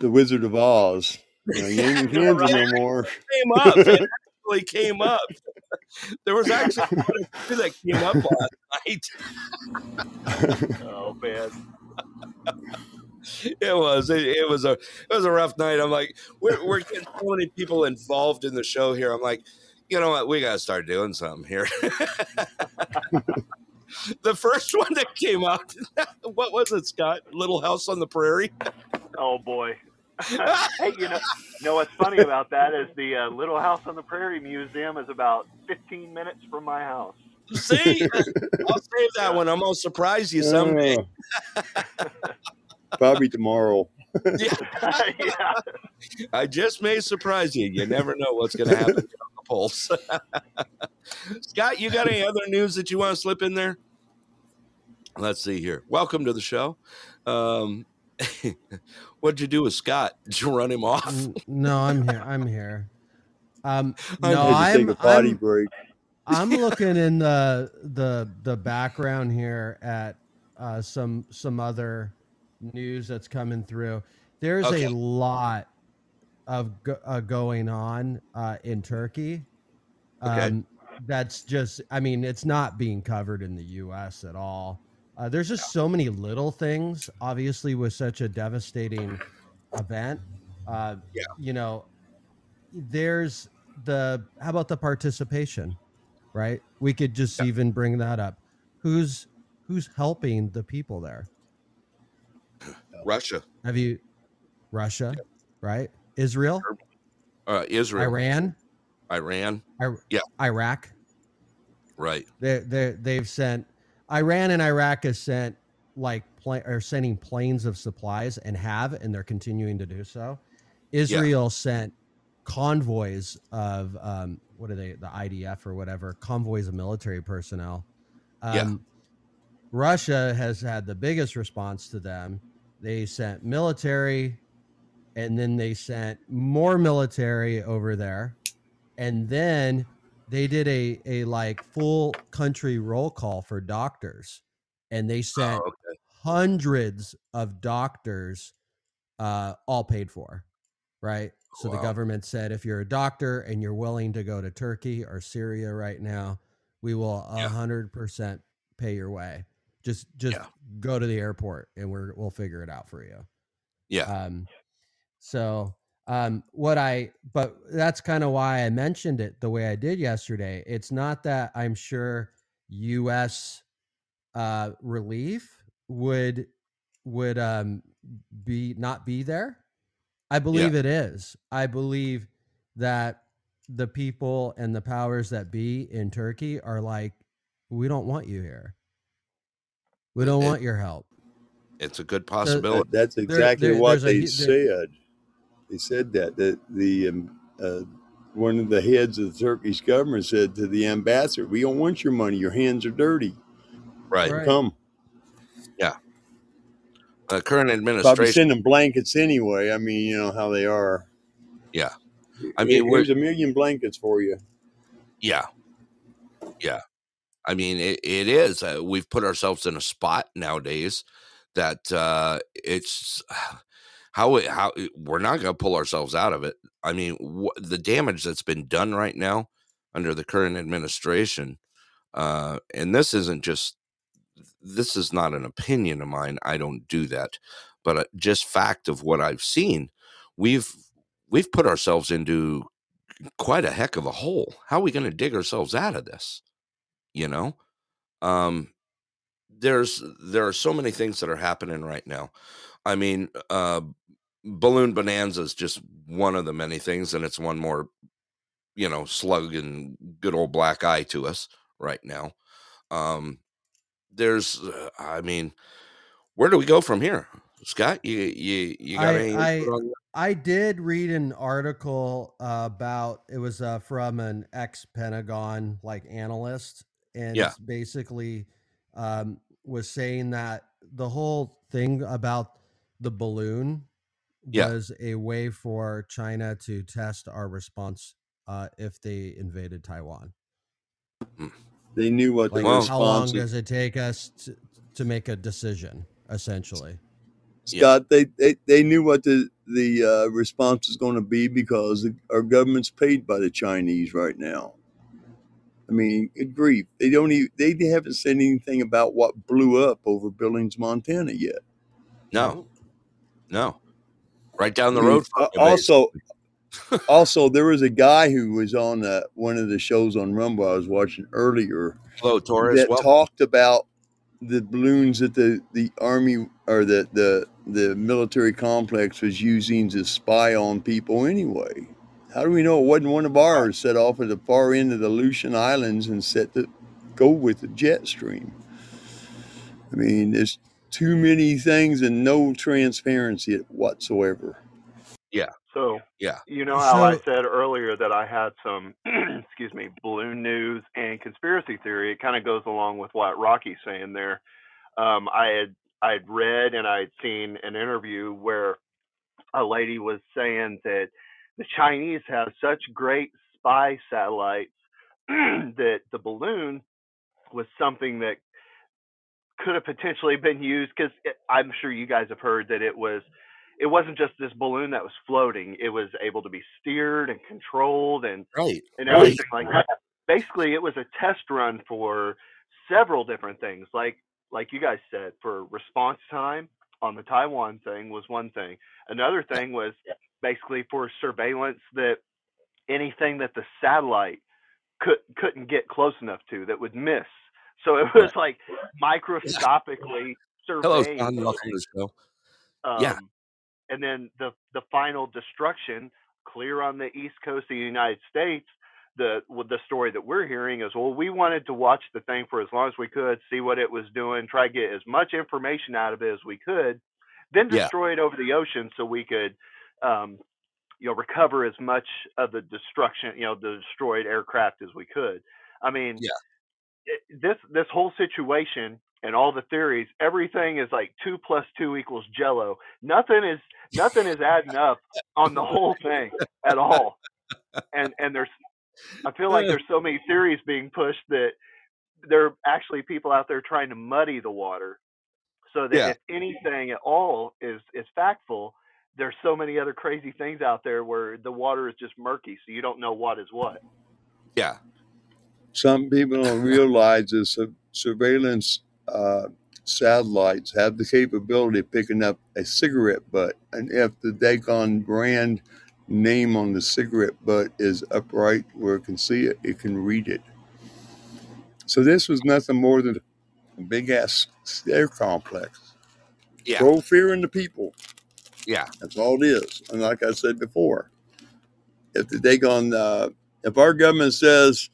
the Wizard of Oz. You know, he ain't in Kansas no more. came up. It actually came up. There was actually one that came up last night. Oh man. It was. It, it was a. It was a rough night. I'm like, we're we're getting so many people involved in the show here. I'm like, you know what? We got to start doing something here. the first one that came out, what was it, Scott? Little House on the Prairie. Oh boy. hey, you know, you know what's funny about that is the uh, Little House on the Prairie Museum is about 15 minutes from my house. See, I'll save that one. I'm gonna surprise you someday. Uh, probably tomorrow. Yeah. yeah. I just may surprise you. You never know what's going to happen on the pulse. Scott, you got any other news that you want to slip in there? Let's see here. Welcome to the show. Um, what'd you do with Scott? Did you run him off? No, I'm here. I'm here. Um, no, Had to I'm, a potty I'm break. I'm looking in the the the background here at uh, some some other news that's coming through. There's Okay. a lot of go- uh, going on uh, in Turkey. Okay. Um, that's just, I mean, it's not being covered in the U.S. at all. Uh, there's just so many little things. Obviously, with such a devastating event, uh, Yeah. you know, there's the how about the participation, right? We could just Yeah. even bring that up. Who's who's helping the people there? Russia, Have you Russia, right? Israel, uh, Israel, Iran, Iran. Ir- Yeah. Iraq. Right. They they they've sent Iran and Iraq has sent like are sending planes of supplies and have and they're continuing to do so. Israel sent convoys of um, what are they the IDF or whatever convoys of military personnel. Um, Yeah. Russia has had the biggest response to them. They sent military and then they sent more military over there, and then they did a a like full country roll call for doctors, and they sent Oh, okay. hundreds of doctors, uh, all paid for, right? So the government said if you're a doctor and you're willing to go to Turkey or Syria right now, we will Yeah. hundred percent pay your way. Just just Yeah. go to the airport and we're we'll figure it out for you. Yeah. Um, so um, what I but that's kind of why I mentioned it the way I did yesterday. It's not that I'm sure U.S. Uh, relief would would um, be not be there. I believe it is. I believe that the people and the powers that be in Turkey are like, we don't want you here. We don't It- want your help. It's a good That- possibility. that's exactly there- what there's a they said. They said that that the um, uh, one of the heads of the Turkish government said to the ambassador, "We don't want your money. Your hands are dirty. right. Right. Come." The current Probably administration. send them blankets anyway. I mean, you know how they are. Yeah. I I mean, there's a million blankets for you. Yeah. Yeah. I mean, it, it is. Uh, we've put ourselves in a spot nowadays that uh, it's how it, how it- we're not going to pull ourselves out of it. I mean, wh- the damage that's been done right now under the current administration, uh, and this isn't just this is not an opinion of mine. I don't do that, but uh, just fact of what I've seen, we've we've put ourselves into quite a heck of a hole. How are we going to dig ourselves out of this? You know, um, there's there are so many things that are happening right now. I mean, uh, balloon bonanza is just one of the many things, and it's one more, you know, slug and good old black eye to us right now. Um, there's, uh, I mean, where do we go from here, Scott? You you you got I- any? I-? I did read an article uh, about it was uh, from an ex Pentagon like analyst, and Yeah. basically um, was saying that the whole thing about the balloon Yeah. was a way for China to test our response uh, if they invaded Taiwan. They knew what the Like, Well- how long does it take us to, to make a decision? Essentially, Yeah. Scott, they, they they knew what the the uh, response was going to be because the, our government's paid by the Chinese right now. I mean, good grief, they don't even they haven't said anything about what blew up over Billings, Montana yet. No, no, right down the I mean, road. From also, basically. Also there was a guy who was on uh, one of the shows on Rumble I was watching earlier Flo Torres. that Well, talked about the balloons that the, the army or the, the the military complex was using to spy on people anyway. How do we know it wasn't one of ours set off at the far end of the Aleutian Islands and set to go with the jet stream? I mean, there's too many things and no transparency whatsoever. So Yeah. you know how I said earlier that I had some, excuse me, balloon news and conspiracy theory. It kind of goes along with what Rocky's saying there. Um, I had I had read and I'd seen an interview where a lady was saying that the Chinese have such great spy satellites that the balloon was something that could have potentially been used because I'm sure you guys have heard that it was it wasn't just this balloon that was floating it was able to be steered and controlled and right. and Right. everything like that basically it was a test run for several different things like like you guys said for response time on the taiwan thing was one thing another thing was basically for surveillance that anything that the satellite could couldn't get close enough to that would miss so it was like microscopically surveying. Hello, John. Welcome to the show. um, Yeah. And then the the final destruction, clear on the east coast of the United States. The with the story that we're hearing is well, we wanted to watch the thing for as long as we could, see what it was doing, try to get as much information out of it as we could, then Yeah. destroy it over the ocean so we could, um, you know, recover as much of the destruction, you know, the destroyed aircraft as we could. I mean, Yeah. this this whole situation and all the theories, everything is like two plus two equals Jello. Nothing is nothing is adding up on the whole thing at all. And and there's I feel like there's so many theories being pushed that there are actually people out there trying to muddy the water so that Yeah. if anything at all is is factful, there's so many other crazy things out there where the water is just murky, so you don't know what is what. Yeah. Some people don't realize that su- surveillance uh, satellites have the capability of picking up a cigarette butt, and if the Dagon brand name on the cigarette butt is upright where it can see it, it can read it. So this was nothing more than a big ass scare complex. Yeah. Throw fear in the people. Yeah. That's all it is. And like I said before, if the Dagon, uh, if our government says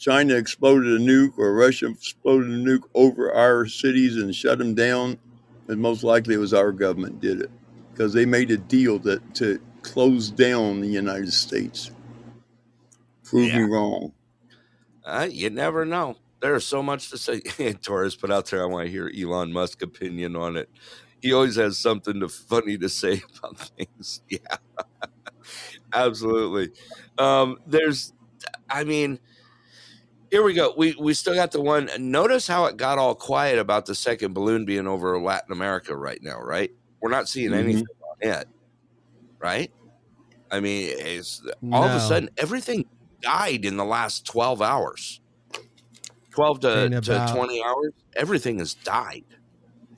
China exploded a nuke or Russia exploded a nuke over our cities and shut them down, then most likely it was our government did it because they made a deal that to close down the United States. Prove Yeah. me wrong. Uh, you never know. There's so much to say. Torres put out there. I want to hear Elon Musk opinion on it. He always has something to, funny to say about things. Yeah, absolutely. Um, there's, I mean, here we go. We we still got the one. Notice how it got all quiet about the second balloon being over Latin America right now. Right? We're not seeing Mhm. anything on it. Right? I mean, it's all of a sudden everything died in the last 12 hours 12 to, about- 20 hours everything has died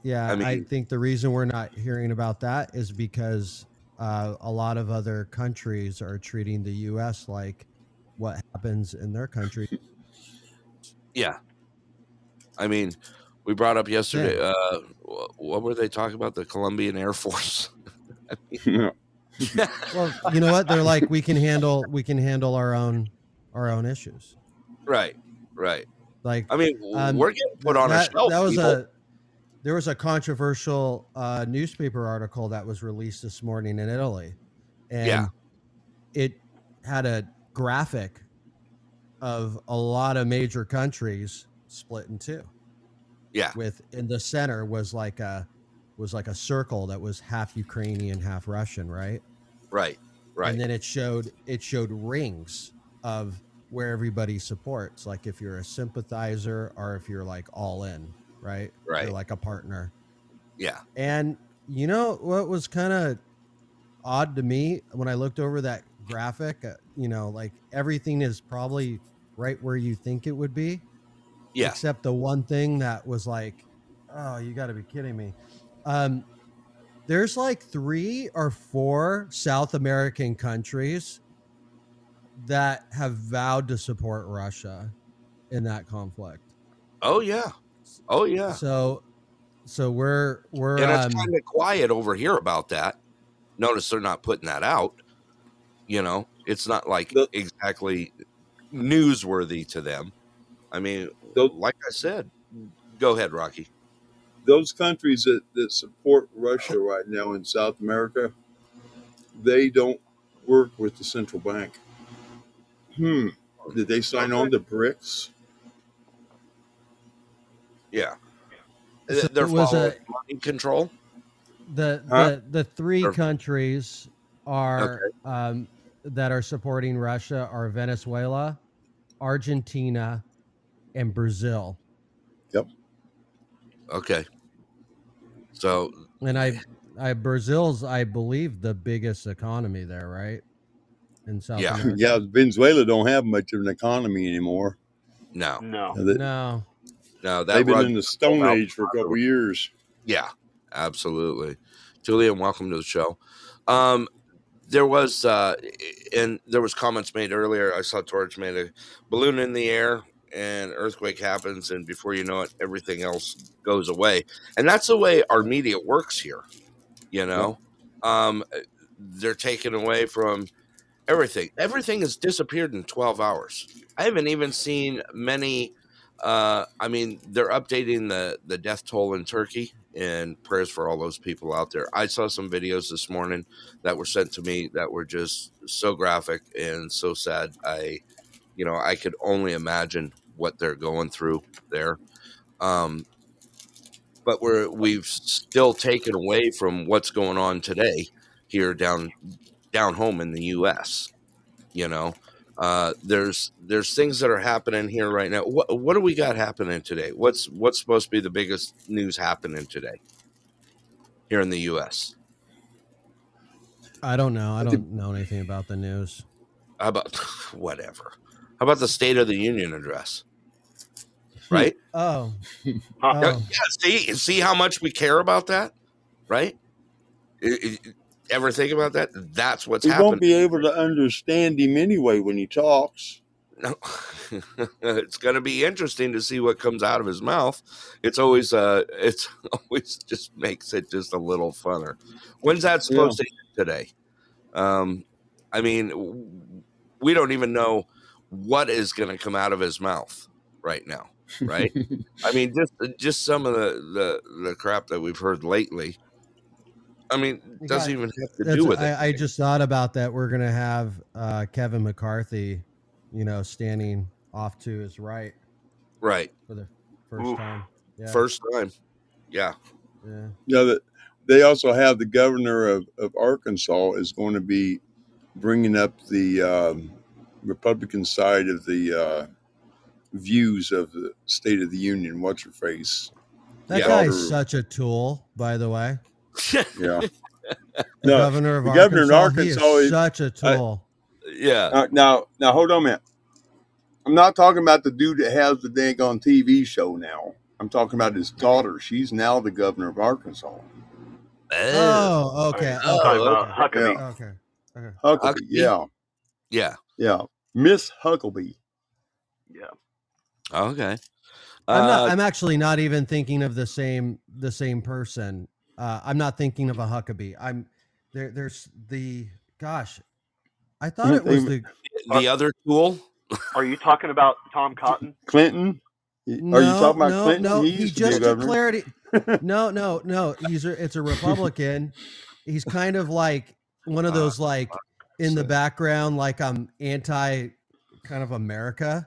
Yeah, I I, think the reason we're not hearing about that is because uh, a lot of other countries are treating the U.S. like what happens in their country. Yeah i mean we brought up yesterday uh what were they talking about the colombian air force Well, you know what? They're like we can handle we can handle our own our own issues. right right Like i mean Um, we're getting put on that, a shelf that was people. a there was a controversial uh, newspaper article that was released this morning in Italy, and Yeah. it had a graphic of a lot of major countries split in two. yeah With in the center was like a was like a circle that was half Ukrainian, half Russian, right? right right And then it showed it showed rings of where everybody supports, like if you're a sympathizer or if you're like all in, right? Right. You're like a partner. yeah And you know what was kind of odd to me when I looked over that graphic? Uh, you know, like everything is probably right where you think it would be, yeah. except the one thing that was like, oh, you got to be kidding me. Um, there's like three or four South American countries that have vowed to support Russia in that conflict. oh yeah. Oh yeah. So, so we're we're and um, it's kind of quiet over here about that. Notice they're not putting that out. You know it's not like The- exactly newsworthy to them i mean The- like i said go ahead rocky those countries that, that support Russia right now in South America, they don't work with the central bank. Hmm. Did they sign on to BRICS? yeah So they're it was following a- money control the Huh? the the three Or- countries are um, that are supporting Russia are Venezuela, Argentina, and Brazil. Yep. Okay so And I, I Brazil's I believe the biggest economy there, right? In South Yeah. America. Yeah, Venezuela don't have much of an economy anymore. no No. They- No. no that They've been in the Stone out- Age for a couple years. Yeah, absolutely. Julian, welcome to the show. Um, there was uh, and there was comments made earlier. I saw Torch made a balloon in the air, and earthquake happens, and before you know it, everything else goes away. And that's the way our media works here. You know, um, they're taken away from everything. Everything has disappeared in twelve hours. I haven't even seen many. Uh, I mean, they're updating the the death toll in Turkey, and prayers for all those people out there. I saw some videos this morning that were sent to me that were just so graphic and so sad. I, you know, I could only imagine what they're going through there. Um, but we're we've still taken away from what's going on today here down down home in the U.S. You know, uh, there's there's things that are happening here right now. What what do we got happening today? What's what's supposed to be the biggest news happening today here in the U.S.? I don't know. I don't know anything about the news. How about whatever? How about the State of the Union address? Right? Oh, oh. Yeah, see, see how much we care about that, right? I- I- ever think about that? That's what's We happening. won't be able to understand him anyway when he talks. No. it's going to be interesting to see what comes out of his mouth. It's always uh it's always just makes it just a little funner. When's that supposed to end today? Um I mean we don't even know what is going to come out of his mouth right now, right? I mean just just some of the the the crap that we've heard lately. I mean, You doesn't got- even have to do with it. I, I just thought about that. We're gonna have uh, Kevin McCarthy, you know, standing off to his right right. for the first Oof. time. Yeah, First time. Yeah. yeah. Yeah, that they also have the governor of, of Arkansas is going to be bringing up the um, Republican side of the uh, views of the State of the Union. What's her face? That Yeah. guy's Daughter- such a tool, by the way. Yeah. The No, governor of the governor in Arkansas, he is is- such a tool. yeah. Uh, now, now hold on a minute. I'm not talking about the dude that has the dang on TV show now. I'm talking about his daughter. She's now the governor of Arkansas. oh, okay. I'm talking Oh, about Huckabee. okay. Okay. Huckabee. Huckabee? Yeah, Yeah. yeah. Miss Huckabee. Yeah. Okay. I'm not. Uh, I'm actually not even thinking of the same the same person. Uh, I'm not thinking of a Huckabee. I'm there. There's the gosh. I thought it was the the other tool. Are you talking about Tom Cotton? Clinton. Are you talking about no, Clinton? No, he he used to be a just declared it. No, no, no. He's a, it's a Republican. He's kind of like one of Ah, those like in the background, like I'm anti kind of America.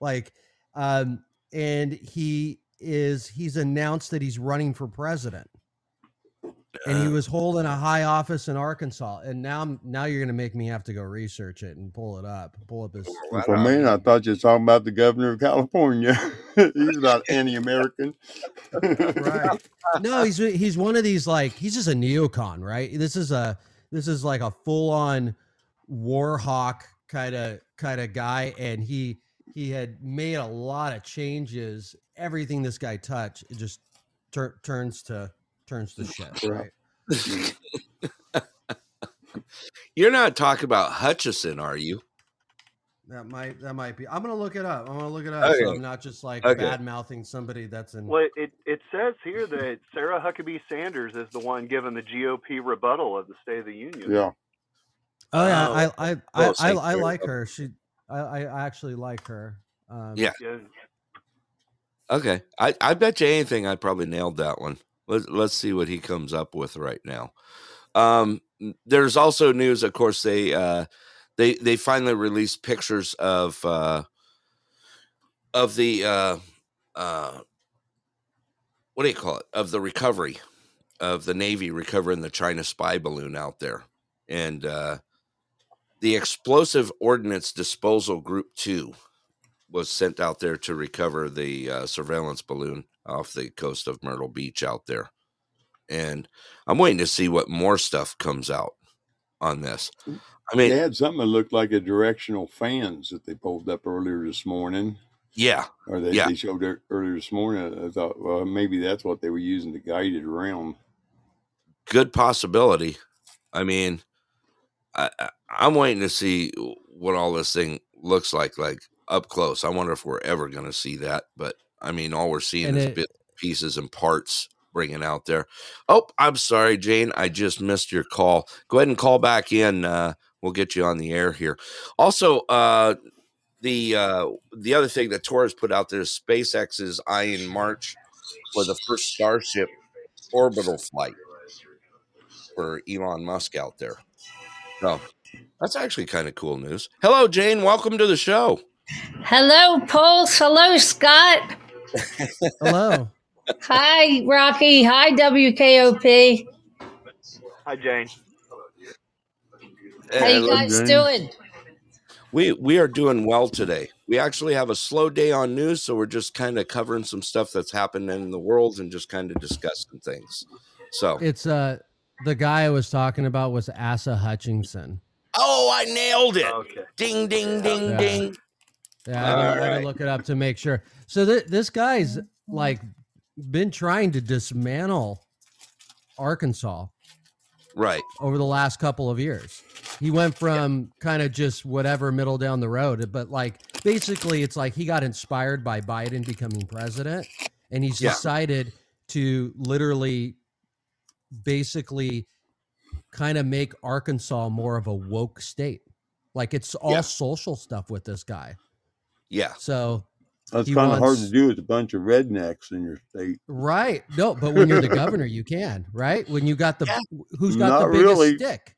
Like, um, and he is he's announced that he's running for president. And he Uh, was holding a high office in Arkansas, and now now you're gonna make me have to go research it and pull it up, pull up his. For me, I thought you were talking about the governor of California. He's not anti-American. right no he's he's one of these like he's just a neocon right this is a this is like a full-on war hawk kind of kind of guy and he he had made a lot of changes everything this guy touched it just tur- turns to turns to shit Right. right You're not talking about Hutchinson, are you? that might that might be i'm gonna look it up i'm gonna look it up so i'm not just like Okay. bad mouthing somebody that's in Well, it, it says here that Sarah Huckabee Sanders is the one giving the GOP rebuttal of the State of the Union. yeah. oh yeah i i I, I, St. I like her she I, I actually like her um Yeah. Yeah. Okay. I, I bet you anything I probably nailed that one. Let's let's see what he comes up with right now. Um there's also news, of course, they uh they they finally released pictures of uh of the uh uh what do you call it? Of the recovery of the Navy recovering the China spy balloon out there. And uh the explosive ordnance disposal group two was sent out there to recover the uh, surveillance balloon off the coast of Myrtle Beach out there. And I'm waiting to see what more stuff comes out on this. I mean, They had something that looked like a directional fans that they pulled up earlier this morning, yeah, or they, Yeah. they showed it earlier this morning. I thought, well, maybe that's what they were using to guide it around. good possibility. I mean, I, I- I'm waiting to see what all this thing looks like, like up close. I wonder if we're ever going to see that. But I mean, all we're seeing And is it- bits, pieces, and parts bringing out there. Oh, I'm sorry, Jane. I just missed your call. Go ahead and call back in. Uh, we'll get you on the air here. Also, uh, the uh, the other thing that Torres put out there is SpaceX's is eyeing March for the first Starship orbital flight for Elon Musk out there. So that's actually kind of cool news. Hello, Jane. Welcome to the show. Hello, Paul. Hello, Scott. hello Hi, Rocky. Hi, WKOP. Hi, Jane. How you guys Jane. doing? we we are doing well today. We actually have a slow day on news, so we're just kind of covering some stuff that's happening in the world and just kind of discussing things. So, It's uh the guy I was talking about was Asa Hutchinson. oh, I nailed it! Okay. Ding, ding, ding, Yeah. ding. Yeah, I had, to, I had to Alright. look it up to make sure. So th- this guy's like been trying to dismantle Arkansas Right. over the last couple of years. He went from kind of just whatever middle down the road, but like basically it's like he got inspired by Biden becoming president and he's Yeah. decided to literally basically kind of make Arkansas more of a woke state. Like it's all Yeah. social stuff with this guy. Yeah. So That's He kind of hard to do with a bunch of rednecks in your state. Right. No, but when you're the governor, you can, right? When you got the Yeah. who's got the Not biggest really. stick.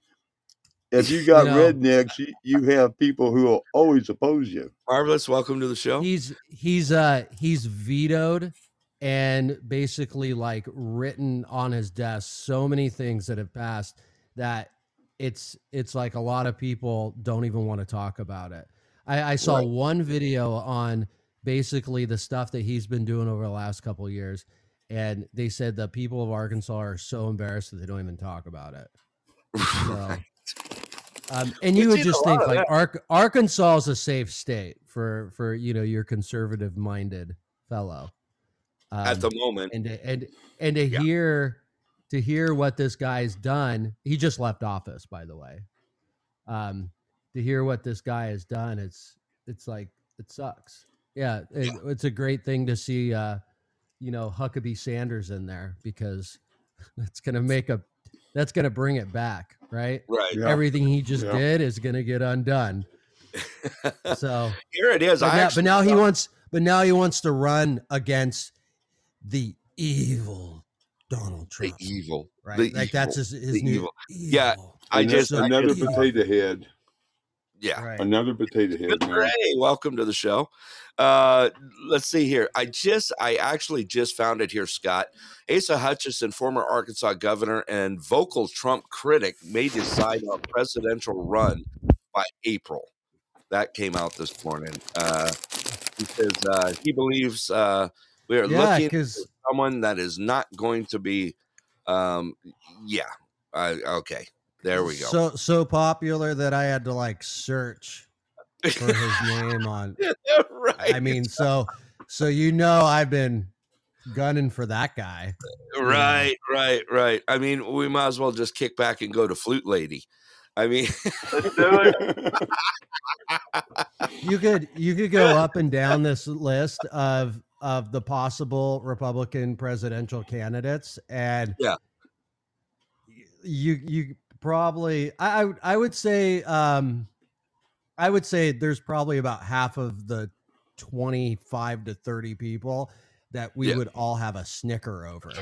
If you got know. rednecks, you, you have people who will always oppose you. Marvelous. Welcome to the show. He's he's uh he's vetoed and basically like written on his desk so many things that have passed that it's it's like a lot of people don't even want to talk about it. I, I saw Right. one video on basically the stuff that he's been doing over the last couple of years, and they said the people of Arkansas are so embarrassed that they don't even talk about it. So, um, and you would just think like. Ark- Arkansas is a safe state for for you know your conservative minded fellow. Um, At the moment. and to, and and to Yeah. hear to hear what this guy's done, he just left office, by the way. Um, to hear what this guy has done, it's it's like it sucks. Yeah, it, it's a great thing to see. Uh, you know, Huckabee Sanders in there because that's gonna make a that's gonna bring it back, right? Right. Yeah. Everything he just Yeah. did is gonna get undone. So Here it is. but, I now, but now he thought- wants but now he wants to run against the evil Donald Trump. the Trump. evil. right? the like that's his, his the new evil. Yeah, evil. I just- another just- potato head. Yeah. right. Another potato head. Mr. man. Ray, welcome to the show. Uh, let's see here. I just, I actually just found it here, Scott. Asa Hutchinson, former Arkansas governor and vocal Trump critic, may decide on a presidential run by April. That came out this morning. Uh, he says uh, he believes uh, we are Yeah, looking for someone that is not going to be. Um, yeah. Uh, okay. There we go. So so popular that I had to like search for his name on. right. I mean, so so you know I've been gunning for that guy. Right, right, right. I mean, we might as well just kick back and go to Flute Lady. I mean, Let's do it. You could you could go up and down this list of of the possible Republican presidential candidates, and Yeah. you you probably I I would- I would say um I would say there's probably about half of the twenty five to thirty people that we Yeah. would all have a snicker over.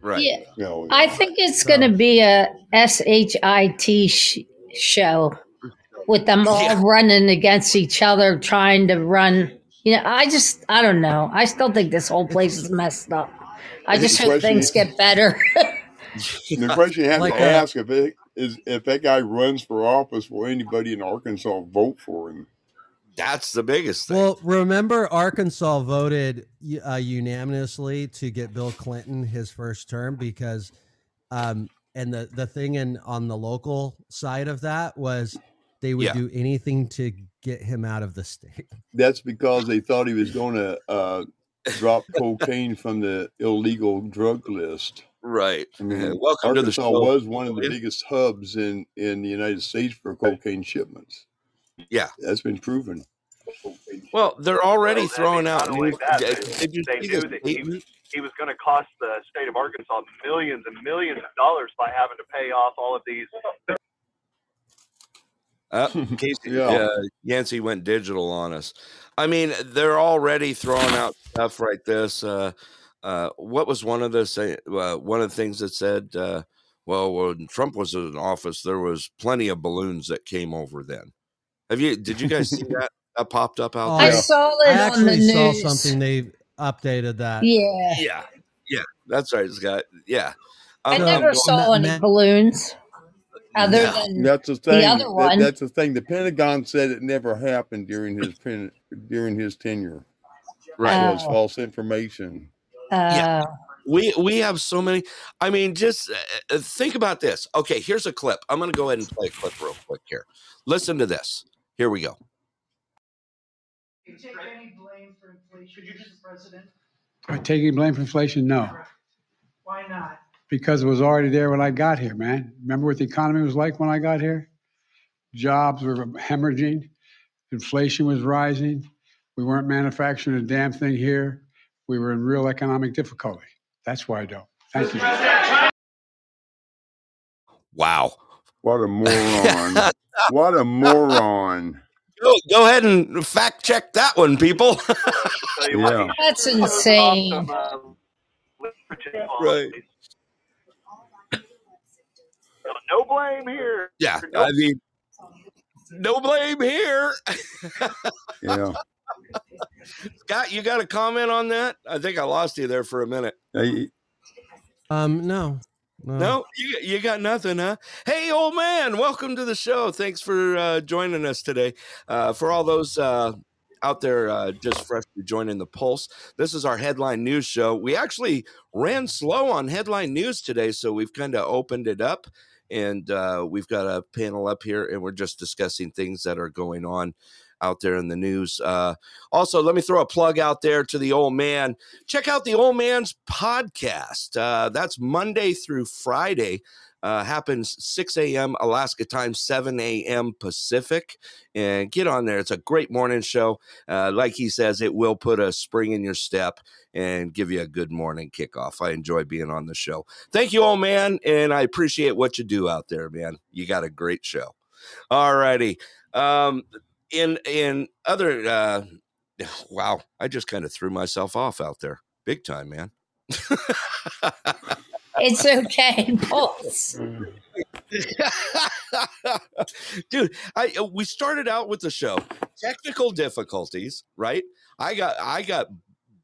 right. Yeah, No, I think it's So- going to be a shit sh- show with them all Yeah. running against each other, trying to run. You know, I just, I don't know. I still think this whole place is messed up. I The just hope things is- get better. the question you have Like, to uh, ask if it is if that guy runs for office, will anybody in Arkansas vote for him? That's the biggest thing. Well, remember Arkansas voted uh, unanimously to get Bill Clinton his first term because, um, and the the thing in on the local side of that was they would Yeah. do anything to get him out of the state. That's because they thought he was going to uh, drop cocaine from the illegal drug list. Right. I mean, Welcome to the Arkansas show. was one of the biggest hubs in in the United States for cocaine shipments. Yeah. That's been proven. Well, they're already Well, throwing out. not that, Did- they- you they knew that he statement? he was going to cost the state of Arkansas millions and millions of dollars by having to pay off all of these. Uh, Casey, Yeah. uh, Yancey went digital on us. I mean, they're already throwing out stuff like this. Uh, uh, what was one of the say, uh, one of the things that said? Uh, well, when Trump was in office, there was plenty of balloons that came over. Then, have you? Did you guys see that? That popped up out Oh, I there. saw I it on the actually saw news. something they updated that. Yeah. Yeah, yeah. That's right, Scott. Yeah. I Um, So, never um, saw Ma- any Ma- balloons other No. than That's the thing. other that- one- that's the thing. The Pentagon said it never happened during his during his tenure. right. So it's Oh. false information. Uh, We we have so many. I mean, just uh, uh, think about this. Okay, here's a clip. I'm going to go ahead and play a clip real quick here. Listen to this. Here we go. you take any blame for inflation, Mr. President? Are taking blame for inflation? No, Why not? because it was already there when I got here, man. Remember what the economy was like when I got here? Jobs were hemorrhaging, inflation was rising. We weren't manufacturing a damn thing here. We were in real economic difficulty. That's why I don't. Thank you. Wow. What a moron! what a moron! Go, go ahead and fact check that one, people. Tell you what, Yeah. that's insane. some, uh, literature Right. No, no blame here. yeah, No I mean, no blame here. Yeah. Scott, you got a comment on that? I think I lost you there for a minute. Hey, Um, no, no, No, you, you got nothing, huh? Hey, old man, welcome to the show. Thanks for uh, joining us today. Uh, for all those uh, out there uh, just freshly joining the Pulse, this is our headline news show. We actually ran slow on headline news today, so we've kind of opened it up. And uh, we've got a panel up here, and we're just discussing things that are going on out there in the news. Uh, also, let me throw a plug out there to the old man. Check out the old man's podcast uh, that's monday through friday uh, happens 6 a.m alaska time 7 a.m pacific and get on there it's a great morning show. Uh, like he says it will put a spring in your step and give you a good morning kickoff. I enjoy being on the show. Thank you old man and i appreciate what you do out there man. You got a great show. All righty um, in in other uh, wow, I just kind of threw myself off out there big time, man. It's okay, Pulse. Dude, I uh, we started out with the show technical difficulties, right? I got I got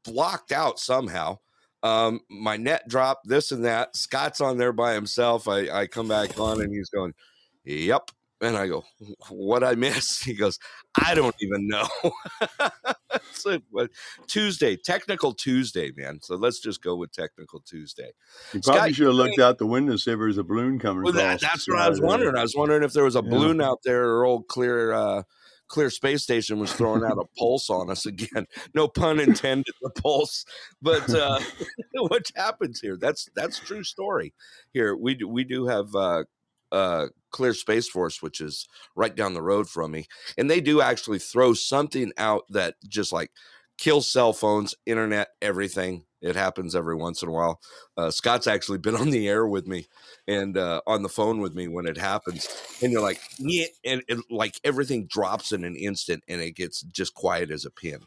blocked out somehow. Um, my net dropped, this and that. Scott's on there by himself. I I come back on and he's going, "Yep." And I go, "What I miss?" He goes, "I don't even know." so, what- Tuesday, technical Tuesday, man. So let's just go with technical Tuesday. you Scott, probably should have looked out the window see if there was a balloon coming Well, that, that's what I was wondering. I was wondering if there was a Yeah. balloon out there or old clear uh clear space station was throwing out a pulse on us again. No pun intended, the pulse. But uh what happens here? That's that's true story. Here we do we do have uh uh clear space force which is right down the road from me and they do actually throw something out that just like kills cell phones internet everything it happens every once in a while uh, scott's actually been on the air with me and uh, on the phone with me when it happens and you're like yeah and it, like everything drops in an instant and it gets just quiet as a pin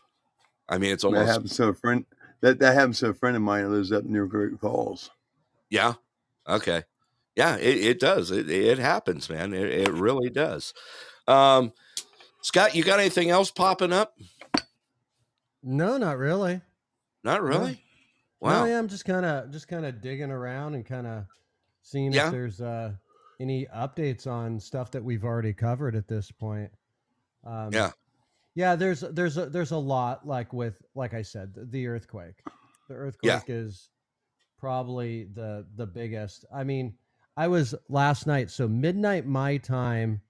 i mean it's almost That happens to a friend. That that happens to a friend of mine who lives up near Great Falls. yeah okay yeah it, it does it, it happens man it, it really does um scott you got anything else popping up no, not really. not really Wow. wow yeah, I'm just kind of just kind of digging around and kind of seeing Yeah. if there's uh any updates on stuff that we've already covered at this point. Um, Yeah. yeah. There's there's a, there's a lot like with like I said the, the earthquake. The earthquake is probably the the biggest. I mean, I was last night, so midnight my time.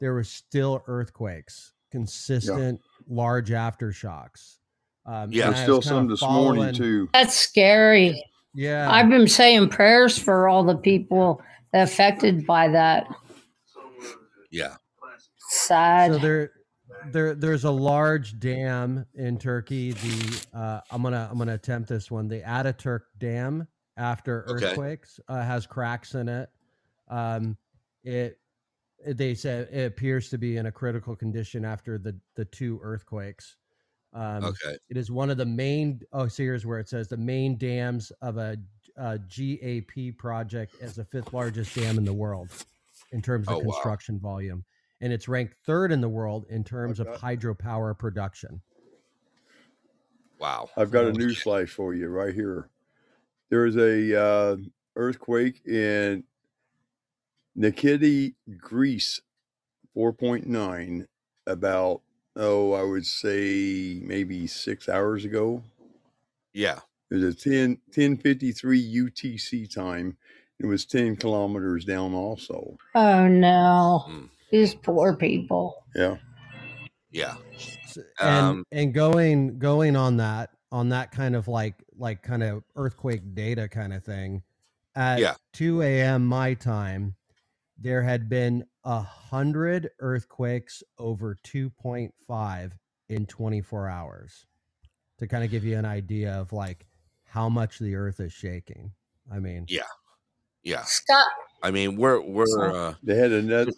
There were still earthquakes, consistent large aftershocks. Um, Yeah. There's still some this morning too. That's scary. Yeah, I've been saying prayers for all the people affected by that. yeah Sad. So there, there, there's a large dam in Turkey. The uh, I'm gonna I'm gonna attempt this one. The Ataturk Dam after Okay. earthquakes uh, has cracks in it. Um, it it- they said it appears to be in a critical condition after the the two earthquakes. Um, okay It is one of the main. Oh, so here's where it says the main dams of a, a GAP project as the fifth largest dam in the world in terms of Oh, wow. construction volume, and it's ranked third in the world in terms of hydropower production. wow I've got a Holy news shit. flash for you right here. There was a uh, earthquake in Nikiti, Greece, 4.9, about, oh, I would say maybe six hours ago. Yeah. It was a 10, 1053 UTC time. It was 10 kilometers down also. Oh no, Mm. these poor people. Yeah. Yeah. S- and Um, and going going on that on that kind of like like kind of earthquake data kind of thing at Yeah. 2 a.m my time there had been a hundred earthquakes over 2.5 in 24 hours to kind of give you an idea of like how much the earth is shaking i mean Yeah. Yeah. Scott, I mean, we're we're uh, They had another,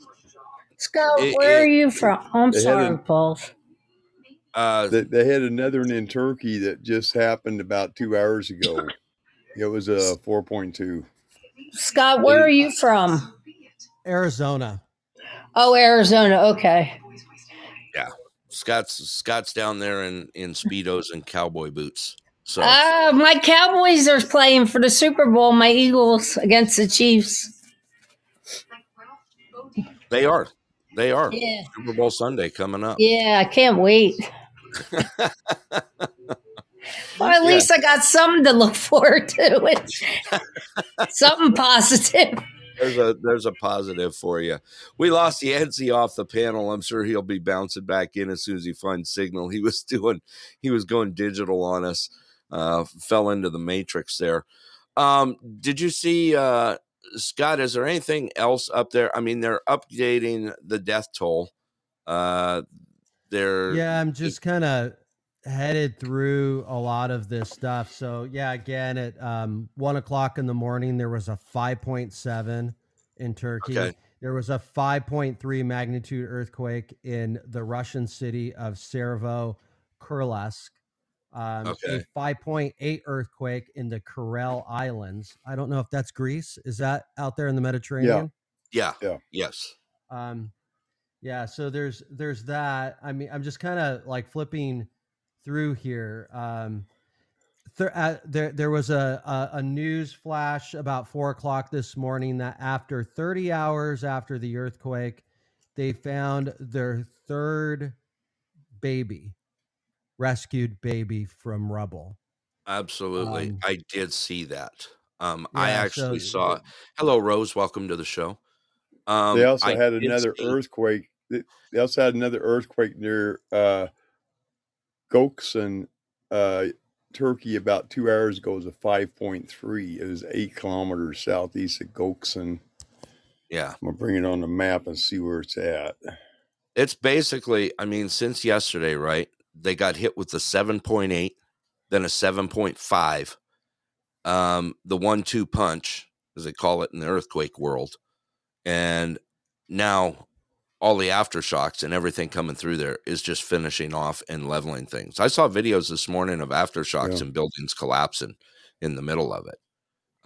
Scott, It- where it- are you from? I'm They had sorry, an- Paul. Uh they, they had another one in Turkey that just happened about two hours ago. It was a 4.2. Scott, where are you from? arizona Oh, Arizona. Okay. Yeah, Scott's Scott's down there in in speedos and cowboy boots. So Uh, my Cowboys are playing for the Super Bowl. My Eagles against the Chiefs. they are. They are. Yeah. Super Bowl Sunday coming up. Yeah, I can't wait. Well, at Yeah. least I got something to look forward to. Something positive. There's a there's a positive for you. We lost Yancey off the panel. I'm sure he'll be bouncing back in as soon as he finds signal. He was doing he was going digital on us. Uh, fell into the matrix there. Um, did you see uh, Scott? Is there anything else up there? I mean, they're updating the death toll. Uh, they're yeah i'm just kind of headed through a lot of this stuff so yeah again at um, one o'clock in the morning there was a 5.7 in turkey Okay. there was a 5.3 magnitude earthquake in the russian city of servo kurlesk um, Okay. a 5.8 earthquake in the Kuril Islands. I don't know if that's Greece. Is that out there in the Mediterranean? yeah Yeah. yes um yeah so there's there's that i mean i'm just kind of like flipping through here um th- uh, there there was a, a a news flash about four o'clock this morning that after 30 hours after the earthquake they found their third baby rescued baby from rubble absolutely. Um, I did see that. Um, I actually so- saw. Hello, Rose. Welcome to the show. Um, they also I had another see- earthquake. They they also had another earthquake near uh, Göksun, uh, Turkey, about two hours ago. It was a 5.3. It was eight kilometers southeast of Göksun. Yeah. I'm going to bring it on the map and see where it's at. It's basically, I mean, since yesterday, right? They got hit with the 7.8, then a 7.5, um, the one two punch, as they call it in the earthquake world. And now all the aftershocks and everything coming through there is just finishing off and leveling things. I saw videos this morning of aftershocks Yeah. and buildings collapsing in the middle of it.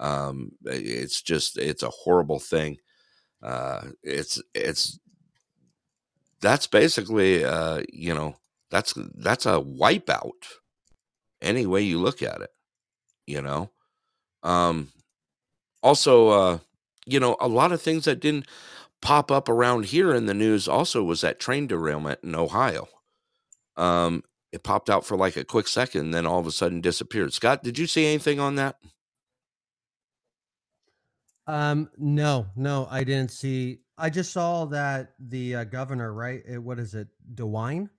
Um, it's just, it's a horrible thing. Uh, it's, it's, that's basically uh you know that's that's a wipeout any way you look at it you know um also uh you know a lot of things that didn't pop up around here in the news also was that train derailment in ohio um it popped out for like a quick second then all of a sudden disappeared scott did you see anything on that Um, no, no, I didn't see. I just saw that the uh, governor, right? It, what is it, DeWine?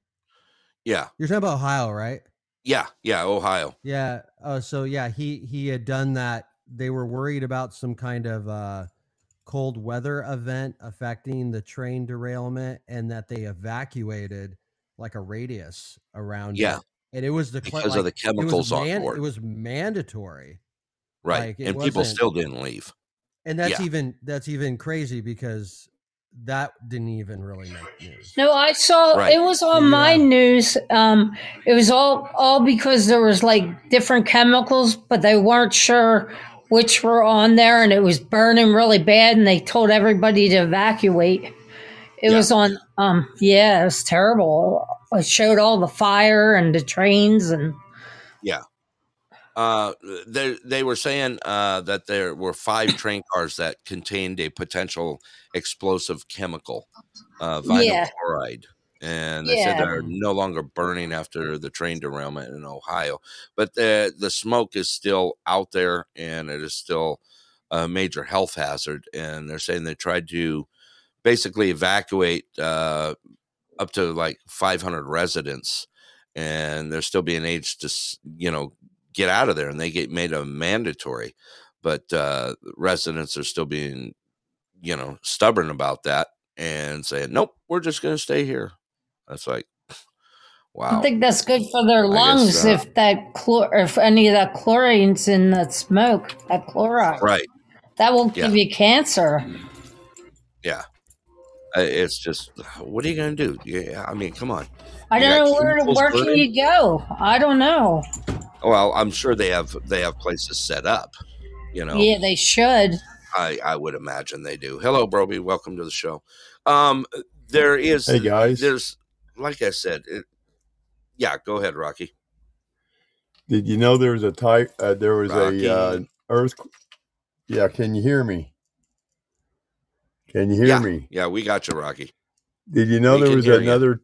yeah You're talking about Ohio, right? yeah yeah ohio Yeah. Uh, so yeah, he he had done that. They were worried about some kind of uh, cold weather event affecting the train derailment, and that they evacuated like a radius around. Yeah. it. and it was the because of the chemicals on board It was mandatory. right like, and people still didn't leave and that's Yeah. even that's even crazy because that didn't even really make news. No, I saw Right. it was on my news. Um, it was all all because there was like different chemicals, but they weren't sure which were on there, and it was burning really bad, and they told everybody to evacuate. It Yeah. was on. Um, yeah, it was terrible. It showed all the fire and the trains, and Yeah. Uh, they they were saying uh, that there were five train cars that contained a potential explosive chemical, uh, vinyl Yeah. chloride, and they said they're no longer burning after the train derailment in Ohio. But the the smoke is still out there, and it is still a major health hazard. And they're saying they tried to basically evacuate uh, up to like 500 residents, and they're still being aged to you know get out of there, and they get made a mandatory. But uh, residents are still being you know stubborn about that and saying nope, we're just going to stay here. That's like wow. I think that's good for their I guess, lungs uh, if that chlor, if any of that chlorine's in that smoke, that chloride. right. That will Yeah. give you cancer. Yeah. Uh, It's just, what are you going to do? Yeah, I mean, come on. I You don't know where chemicals where can you go. I don't know. Well, I'm sure they have they have places set up. You know, Yeah, they should. I I would imagine they do. Hello, Broby. Welcome to the show. Um, there is Hey guys, there's like I said, it, yeah. Go ahead, Rocky. did you know there was a type? Uh, there was Rocky. a uh, earth. Yeah, can you hear me? Can you hear yeah, me? yeah. We got you, Rocky. Did you know We there was another?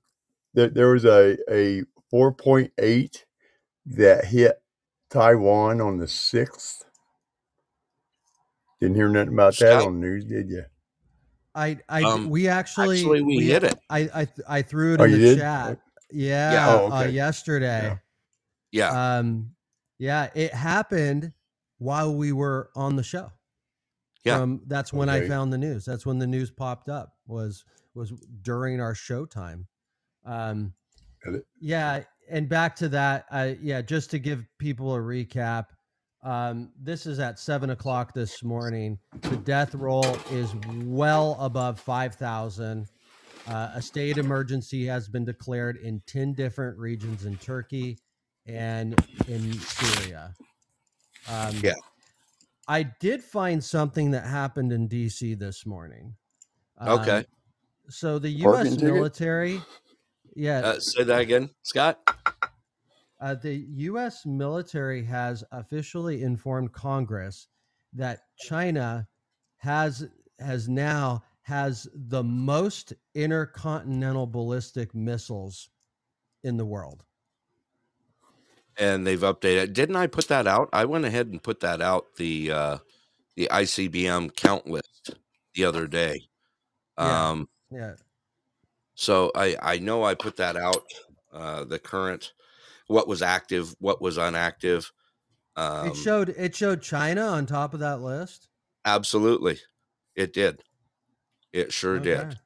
There, there was a a four point eight that hit Taiwan on the sixth. Didn't hear nothing about that on the news, did you? I, I, Um, we actually, actually, we hit it. I, I, I threw it Oh, in the did? chat. Yeah, Yeah. Oh, uh, yesterday. Yeah, Um, yeah, it happened while we were on the show. Yeah. From, that's when I found the news. That's when the news popped up. Was was during our show time. Um, Got it. yeah, and back to that. Uh, yeah, just to give people a recap. Um, this is at seven o'clock this morning. The death roll is well above five thousand. Uh, a state emergency has been declared in 10 different regions in Turkey and in Syria. Um, Yeah. I did find something that happened in DC this morning. Okay. Um, so the U.S. ticket? military, yeah, uh, say that again, Scott. Uh, the U.S. military has officially informed Congress that China has has now has the most intercontinental ballistic missiles in the world. and they've updated. Didn't I put that out? I went ahead and put that out the uh, the ICBM count list the other day. Yeah. Um, Yeah, so I I know I put that out. Uh, the current, what was active, what was inactive. Um, it showed it showed China on top of that list. absolutely, it did. It sure Okay. did.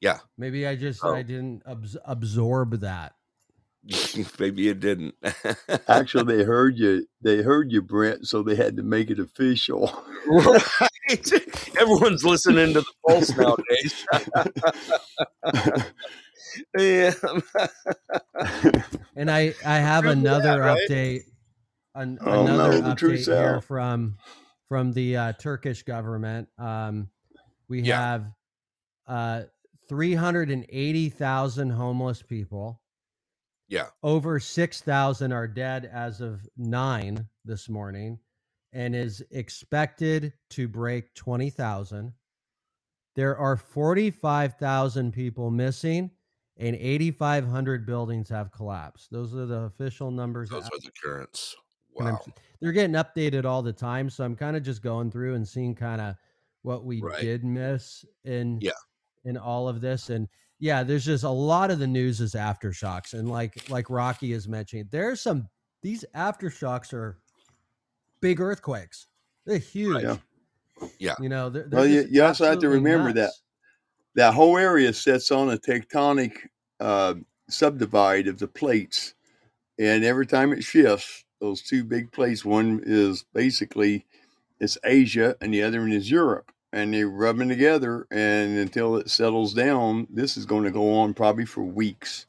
Yeah, Maybe I just Oh. I didn't abs- absorb that. maybe it didn't. Actually, they heard you. They heard you, Brent. So they had to make it official. right. Everyone's listening to the pulse nowadays. Yeah. And I I have Remember that, another right? update. An, Oh, no, another the update here out. from from the uh, Turkish government. Um, we Yeah. have uh, three hundred and eighty thousand homeless people. Yeah. Over six thousand are dead as of nine this morning, and is expected to break twenty thousand. There are forty-five thousand people missing, and 8,500 buildings have collapsed. Those are the official numbers. Those out- are the currents. Wow. they're getting updated all the time, so I'm kind of just going through and seeing kind of what we Right. did miss in Yeah. in all of this. And yeah, there's just a lot of the news is aftershocks, and like like Rocky is mentioning, there's some these aftershocks are big earthquakes. They're huge. Yeah. Yeah. You know, they're, they're Well, you, you also have to remember nuts. that whole area sits on a tectonic uh, subdivide of the plates, and every time it shifts, those two big plates, one is basically it's Asia, and the other one is Europe, and they're rubbing together, and until it settles down, this is going to go on probably for weeks.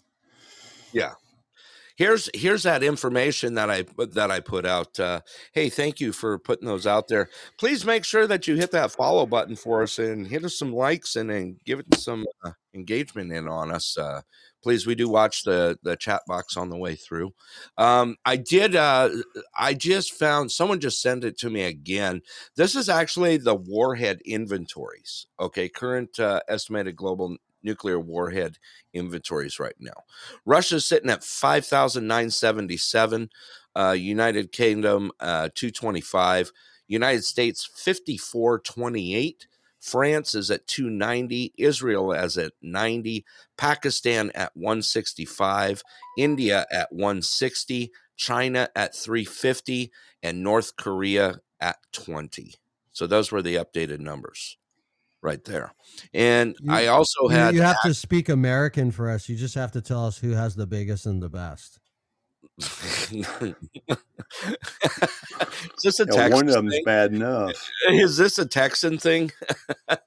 Here's here's that information that I that I put out. Uh, hey, thank you for putting those out there. Please make sure that you hit that follow button for us and hit us some likes and then give it some uh, engagement in on us. Uh, please, we do watch the the chat box on the way through. Um, I did. Uh, I just found someone just sent it to me again. This is actually the warhead inventories. Okay, current uh, estimated global nuclear warhead inventories right now. Russia's sitting at 5,977, uh, United Kingdom uh, 225, United States 5428. France is at 290, Israel is at 90, Pakistan at 165, India at 160, China at 350, and North Korea at 20. So those were the updated numbers right there. And You- I also You, had you have to speak American for us. You just have to tell us who has the biggest and the best. is this a Yeah, one of them's thing? bad enough. Is this a Texan thing?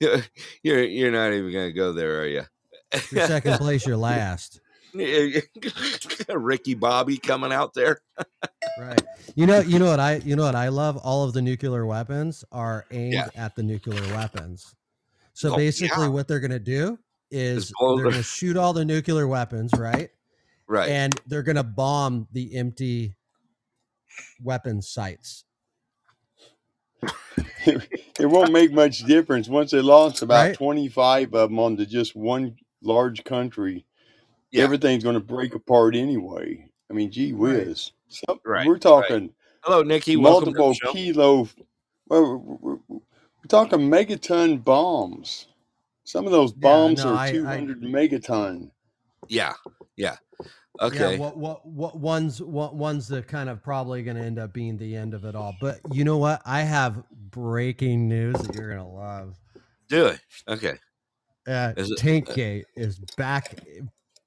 You're you're not even gonna go there, are you? Your second place, you're last. Ricky Bobby coming out there. Right. You know. You know what I. You know what I love. All of the nuclear weapons are aimed Yeah. at the nuclear weapons. So Oh, basically, yeah. what they're gonna do is they're the- gonna shoot all the nuclear weapons, right? Right. And they're gonna bomb the empty weapon sites. it won't make much difference once they launch about Right. 25 of them onto just one large country. Yeah. Everything's going to break apart anyway. I mean, gee Right. whiz. Some, Right, We're right. talking Hello, Nikki. Welcome to the multiple show. kilo. Well, we're, we're, we're talking megaton bombs. Some of those Yeah, bombs no, are I- I- 200 megaton. Yeah, yeah. Okay. Yeah, what what what one's what one's the kind of probably going to end up being the end of it all. But you know what? I have breaking news that you're going to love. Do it. Okay. Uh, Is it- Tankgate is back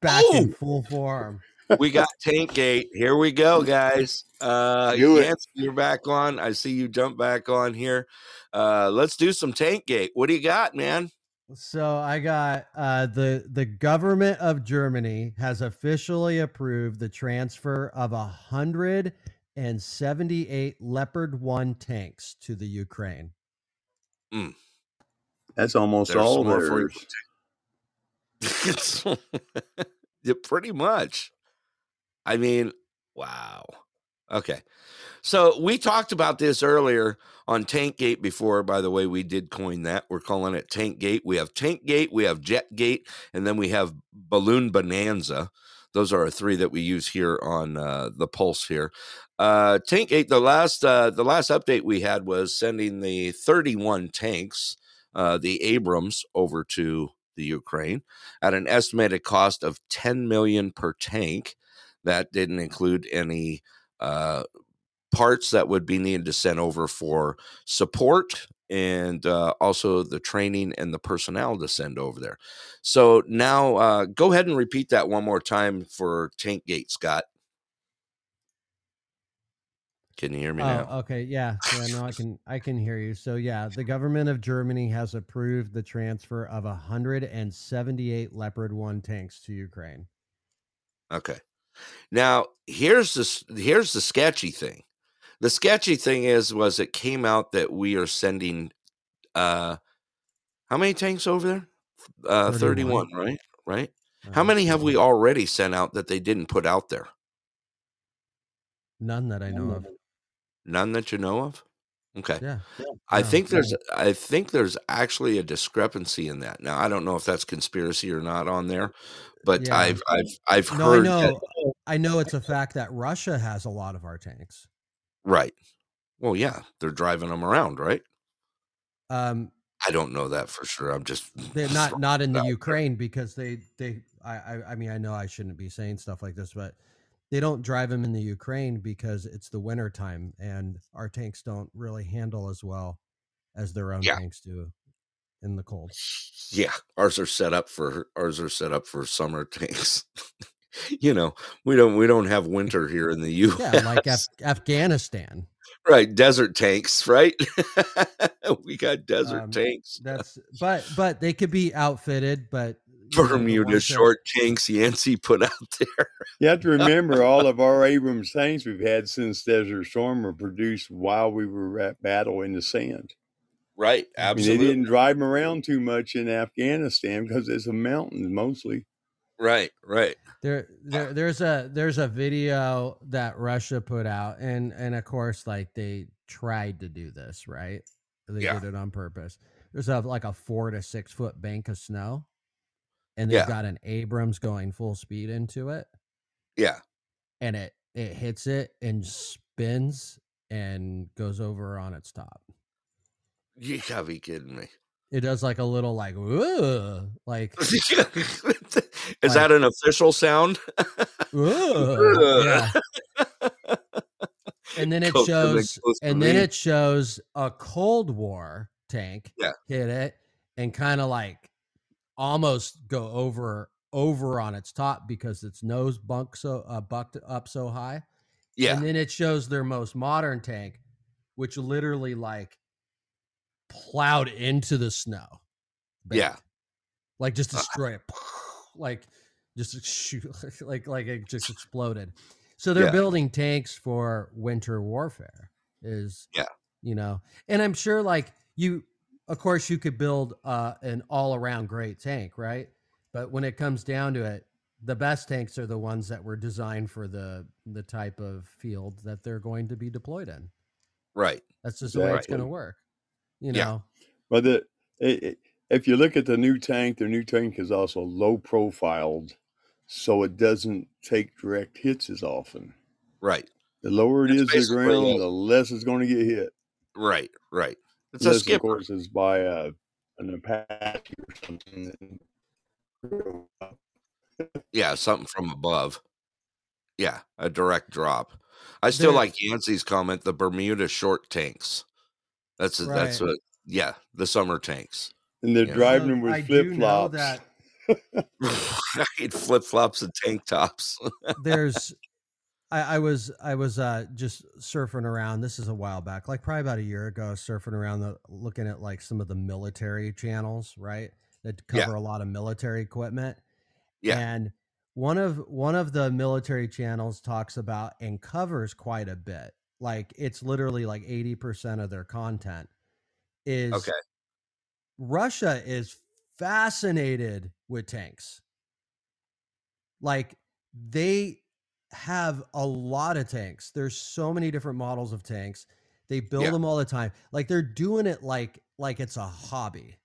back in full form. We got Tank Gate. Here we go, guys. Uh Do it. Yancey, you're back on. I see you jump back on here. Uh let's do some Tank Gate. What do you got, man? So I got uh, the the government of Germany has officially approved the transfer of a hundred and seventy eight Leopard one tanks to the Ukraine. That's almost There's all some more for you. theirs. yeah, pretty much. I mean, wow. Okay. So we talked about this earlier on Tank Gate before. By the way, we did coin that. We're calling it Tank Gate. We have Tank Gate, we have Jet Gate, and then we have Balloon Bonanza. Those are our three that we use here on uh, the Pulse here. Uh, tank Gate. The last uh, the last update we had was sending the 31 tanks, uh, the Abrams, over to the Ukraine at an estimated cost of 10 million per tank. That didn't include any uh, parts that would be needed to send over for support and uh, also the training and the personnel to send over there. So now uh, go ahead and repeat that one more time for Tank Gate, Scott. Can you hear me now? Oh, okay, yeah, yeah. No, I can I can hear you. So yeah, the government of Germany has approved the transfer of hundred and seventy eight Leopard one tanks to Ukraine. Okay. Now here's this here's the sketchy thing. The sketchy thing is was it came out that we are sending uh how many tanks over there? Uh 31, 31. right? Right? How Uh, many have we already sent out that they didn't put out there? None that I know of. None that you know of? Okay. Yeah. I No, think there's no. I think there's actually a discrepancy in that. Now I don't know if that's conspiracy or not on there, but Yeah. I've I've I've No, I heard know. that I know it's a fact that Russia has a lot of our tanks. right. Well, yeah, they're driving them around, right? Um, I don't know that for sure. I'm just they're not not in the out there. Ukraine because they they I, I I mean I know I shouldn't be saying stuff like this, but they don't drive them in the Ukraine because it's the winter time and our tanks don't really handle as well as their own Yeah. tanks do in the cold. Yeah, ours are set up for ours are set up for summer tanks. you know, we don't we don't have winter here in the U.S. Yeah, like Af- Afghanistan. right, desert tanks, right? we got desert Um, tanks. That's but but they could be outfitted, but you know, the Bermuda ones that- short tanks Yancey put out there. You have to remember all of our Abrams tanks we've had since Desert Storm were produced while we were at battle in the sand. Right, I mean, absolutely. they didn't drive them around too much in Afghanistan because it's a mountain mostly. Right, right. There, there, ah. there's a there's a video that Russia put out, and and of course, like they tried to do this, right? They Yeah. did it on purpose. There's a like a four to six foot bank of snow, and they've Yeah. got an Abrams going full speed into it, Yeah. and it it hits it and spins and goes over on its top. You gotta be kidding me. It does like a little like like Is Like- that an official sound? Yeah. and then it than shows and then me. it shows a cold war tank Yeah. hit it and kind of like almost go over over on its top because its nose bunk so uh, bucked up so high Yeah, and then it shows their most modern tank which literally like plowed into the snow Yeah. like just Uh, destroyed it like just shoot like like it just exploded so they're Yeah. building tanks for winter warfare is Yeah. you know and i'm sure like you of course you could build uh an all-around great tank right but when it comes down to it the best tanks are the ones that were designed for the the type of field that they're going to be deployed in right. that's just the way it's going to work you Yeah. know But the, it, it- if you look at the new tank, the new tank is also low profiled, so it doesn't take direct hits as often. Right. The lower it It's is the ground, the less it's going to get hit. Right. Right. It's a Unless, of course, it's by a, an Apache or something. Yeah, something from above. Yeah, a direct drop. I still There- like Yancey's comment. The Bermuda short tanks. That's that's Right. what. Yeah, the summer tanks. And they're Yeah. driving them with I do flip flops. that right, flip flops and tank tops. there's I, I was I was uh just surfing around. This is a while back, like probably about a year ago, surfing around the looking at like some of the military channels, right? That Yeah. cover a lot of military equipment. Yeah. And one of one of the military channels talks about and covers quite a bit. Like it's literally like 80% of their content is Okay. Russia is fascinated with tanks. Like they have a lot of tanks. There's so many different models of tanks. They build Yeah. them all the time. Like they're doing it like like it's a hobby.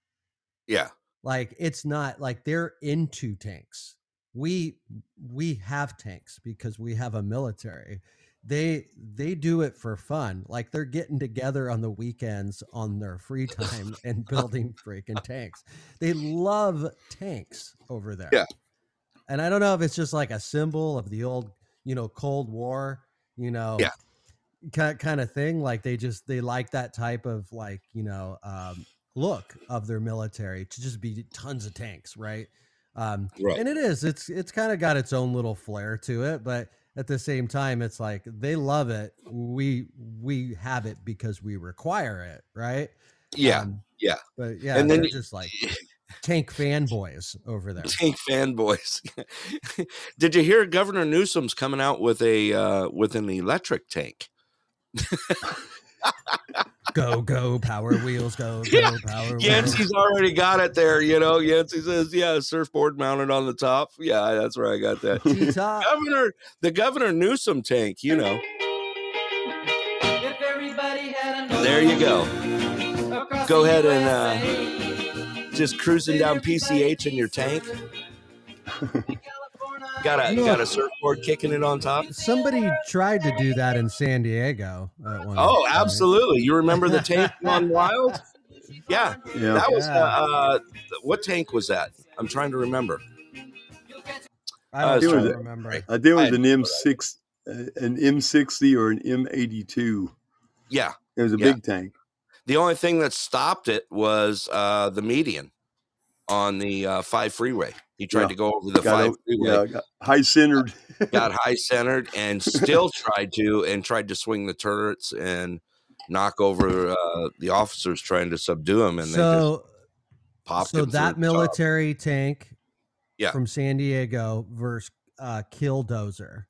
Yeah, Like it's not like they're into tanks. We we have tanks because we have a military. They they do it for fun. Like they're getting together on the weekends on their free time and building freaking tanks. They love tanks over there. Yeah. And I don't know if it's just like a symbol of the old, you know, Cold War, you know, Yeah. kind kind of thing. Like they just they like that type of like you know um, look of their military to just be tons of tanks, right? Um, Right. And it is. It's it's kind of got its own little flair to it, but at the same time, it's like they love it. We we have it because we require it, right? yeah. Um, yeah. But yeah, And then just like tank fanboys over there. tank fanboys. Did you hear Governor Newsom's coming out with a uh, with an electric tank? Go go power wheels, go go Yeah, power wheels. Yancey's already got it there. You know, Yancey says, "Yeah, surfboard mounted on the top." Yeah, that's where I got that. T-top. Governor, the Governor Newsom tank. You know, there you go. Go ahead and uh, just cruising down PCH in your tank. got a You know got a surfboard kicking it on top. Somebody tried to do that in San Diego. At one Oh, point. absolutely! You remember the tank on Wild? Yeah, Yeah. that was uh, Yeah. uh, what tank was that? I'm trying to remember. I Uh, don't it was a- remember. I think it I was had an M6, uh, an M60 or an M82. Yeah, It was a Yeah. big tank. The only thing that stopped it was uh, the median on the uh, five freeway. He tried Yeah. to go over the Got five out- freeway, yeah, got high centered. got high centered, and still tried to and tried to swing the turrets and knock over uh, the officers trying to subdue him, and they just so popped so him. that the top. military tank Yeah. from San Diego versus uh, Killdozer.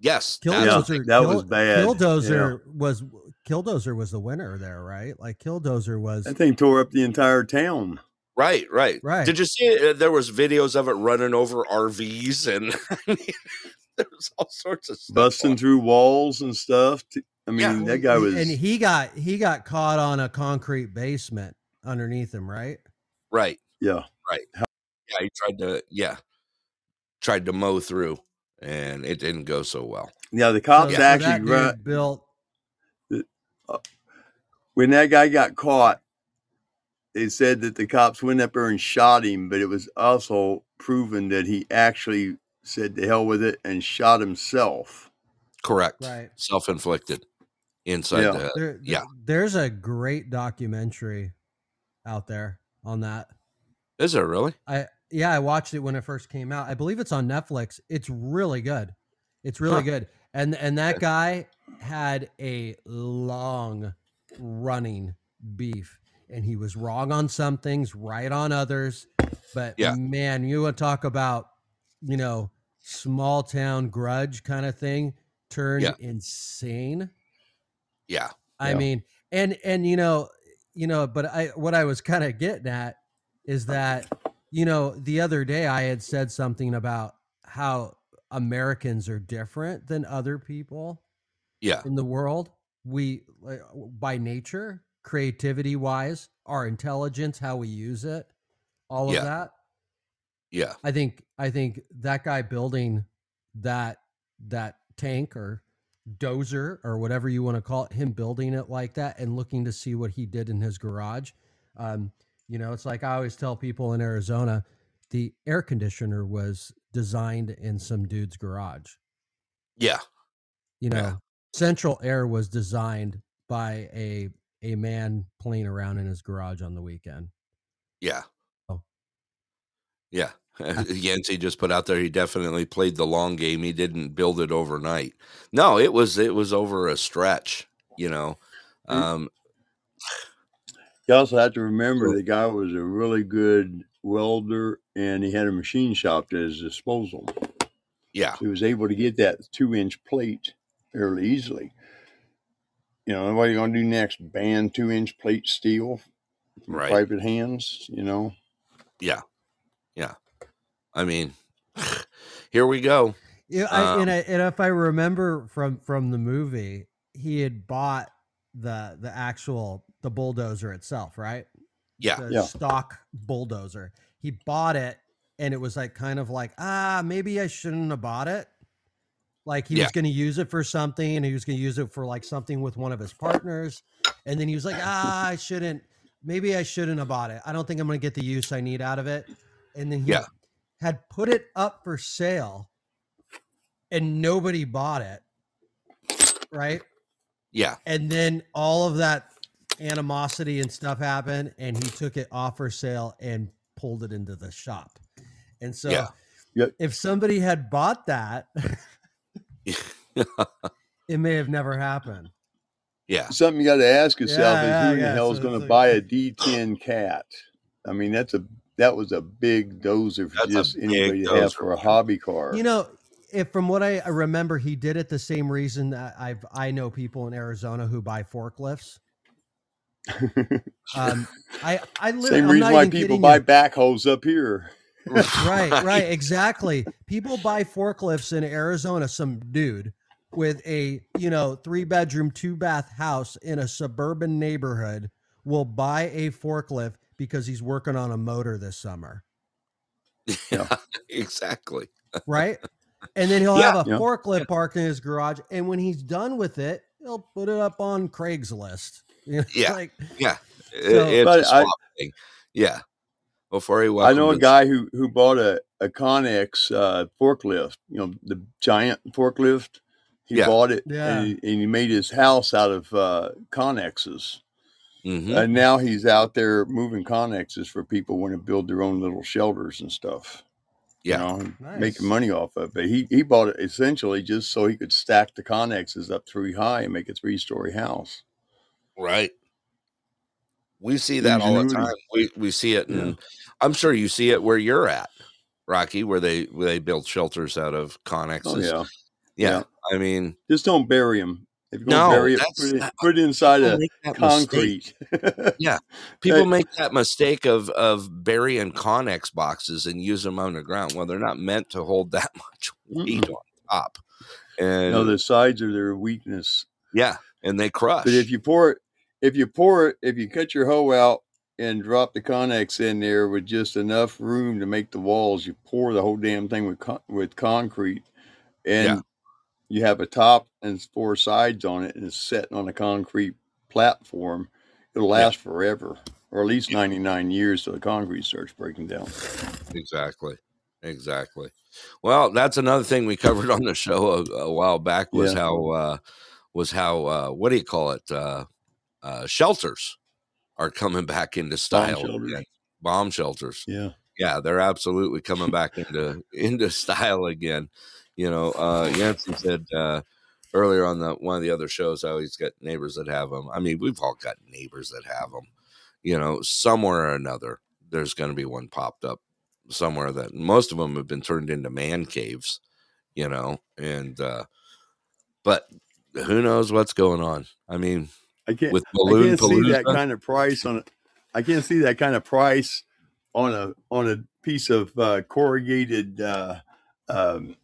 Yes, that's- Yeah, that Kill- was bad. Killdozer was Killdozer was the winner there, right? Like Killdozer was That thing tore up the entire town. right, right, Right. Did you see it? Uh, There was videos of it running over RVs and I mean, there was all sorts of stuff. busting on- through walls and stuff. I mean, Yeah. that guy was. and he got he got caught on a concrete basement underneath him, right? Right. yeah, Right. Yeah, he tried to yeah. Tried to mow through and it didn't go so well. yeah. The cops So- so actually that dude ru- built when that guy got caught. They said that the cops went up there and shot him, but it was also proven that he actually said to hell with it and shot himself. Correct. right. Self inflicted inside Yeah. the There, yeah. there's a great documentary out there on that. Is there really? I yeah, I watched it when it first came out. I believe it's on Netflix. It's really good. It's really Huh. good. And and that guy had a long running beef and he was wrong on some things, right on others. But Yeah. man, you want to talk about, you know, small town grudge kind of thing turned Yeah. insane. Yeah. I Yeah. mean, and and you know, you know, but I what I was kind of getting at is that you know the other day I had said something about how Americans are different than other people Yeah. in the world. We by nature, creativity wise, our intelligence, how we use it, all of Yeah. that. Yeah. I think I think that guy building that that tank or dozer or whatever you want to call it, him building it like that and looking to see what he did in his garage. Um, you know, it's like I always tell people in Arizona, the air conditioner was designed in some dude's garage. Yeah. You know. Central Air was designed by a a man playing around in his garage on the weekend. Yeah. Oh. Yeah. Yancey just put out there he definitely played the long game. He didn't build it overnight. No, it was it was over a stretch, you know. Mm. Um You also have to remember the guy was a really good welder and he had a machine shop at his disposal. yeah. He was able to get that two inch plate fairly easily. You know, what are you going to do next? Ban two inch plate steel from Right. private hands? You know, Yeah. Yeah. I mean, here we go. Yeah, I, Um, and, I, and if I remember from from the movie, he had bought the the actual the bulldozer itself, right? Yeah. the Yeah. stock bulldozer. He bought it, and it was like kind of like ah, maybe I shouldn't have bought it. Like he Yeah. was going to use it for something, and he was going to use it for like something with one of his partners, and then he was like, ah, I shouldn't. Maybe I shouldn't have bought it. I don't think I'm going to get the use I need out of it. And then he Yeah. had put it up for sale, and nobody bought it. Right Yeah. and then all of that animosity and stuff happened and he took it off for sale and pulled it into the shop and so Yeah. Yep. if somebody had bought that it may have never happened yeah. something you got to ask yourself Yeah, yeah, is who yeah, the hell is going to like- buy a D10 cat? I mean, that's a that was a big dozer for That's a just anybody to have for a hobby car. you know if from what I I remember, he did it the same reason that I've I know people in Arizona who buy forklifts. Um, I I literally, Same I'm reason not why people buy you. backhoes up here. right, right, exactly. People buy forklifts in Arizona. Some dude with a you know three bedroom, two bath house in a suburban neighborhood will buy a forklift because he's working on a motor this summer, Yeah. exactly. right? And then he'll Yeah. have a Yeah. forklift parked in his garage, and when he's done with it, he'll put it up on Craigslist. You know, Yeah. like Yeah. It- So- it's But a I- swap thing. Yeah. Before he I know a us- guy who who bought a a Connex uh, forklift. You know, the giant forklift. He Yeah. bought it Yeah. and, he, and he made his house out of uh, Connexes. Mhm. And now he's out there moving Conexes for people when to build their own little shelters and stuff. Yeah. You know, Nice. making money off of it. He, he bought it essentially just so he could stack the Conexes up three high and make a three story house. Right. We see that all the time. We we see it, and Yeah. I'm sure you see it where you're at. Rocky, where they where they build shelters out of oh, connexes. Oh yeah. yeah. yeah. I mean, Just don't bury them. If you're No, bury it, put it, that- put it inside of make that mistake. concrete. Yeah, people make that mistake of of burying Connex boxes and use them underground. Well, they're not meant to hold that much weight on top, and no, the sides are their weakness. yeah, and they crush. But if you pour it, if you pour it, if you cut your hoe out and drop the Connex in there with just enough room to make the walls, you pour the whole damn thing with con- with concrete, and Yeah. you have a top and four sides on it, and it's set on a concrete platform. It'll Yeah. last forever, or at least ninety nine years, till the concrete starts breaking down. Exactly. Exactly. Well, that's another thing we covered on the show a, a while back was Yeah. how uh was how uh what do you call it? Uh uh shelters are coming back into style shelters. again. Bomb shelters. Yeah, Yeah, they're absolutely coming back into into style again. You know, uh Yancey said uh earlier on the one of the other shows, I always got neighbors that have them. I mean, we've all got neighbors that have them. You know, somewhere or another, there's going to be one popped up somewhere that most of them have been turned into man caves. You know, and uh but who knows what's going on? I mean, I can't. with I can't see that kind of price on. I can't see that kind of price on a on a piece of uh, corrugated uh, um,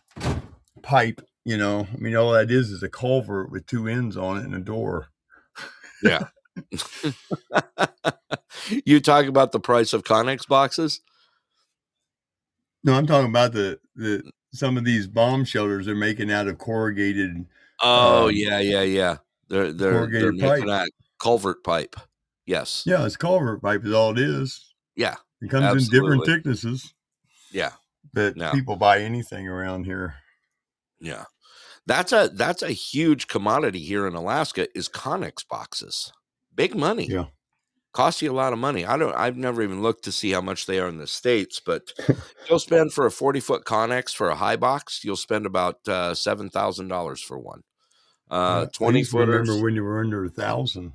pipe. You know, I mean, all that is is a culvert with two ends on it and a door. yeah. you talk about the price of Connex boxes? No, I'm talking about the the some of these bomb shelters they're making out of corrugated. Oh Um, yeah, yeah, yeah. They're they're they're making pipe. culvert pipe. Yes. Yeah, it's culvert pipe is all it is. Yeah. It comes in different thicknesses, Yeah. but No. people buy anything around here. Yeah. That's a that's a huge commodity here in Alaska is Connex boxes. Big money. Yeah. Cost you a lot of money. I don't I've never even looked to see how much they are in the States, but you'll spend for a 40 foot Connex for a high box, you'll spend about uh seven thousand dollars for one. Uh I 20 used to remember footers. when you were under a thousand.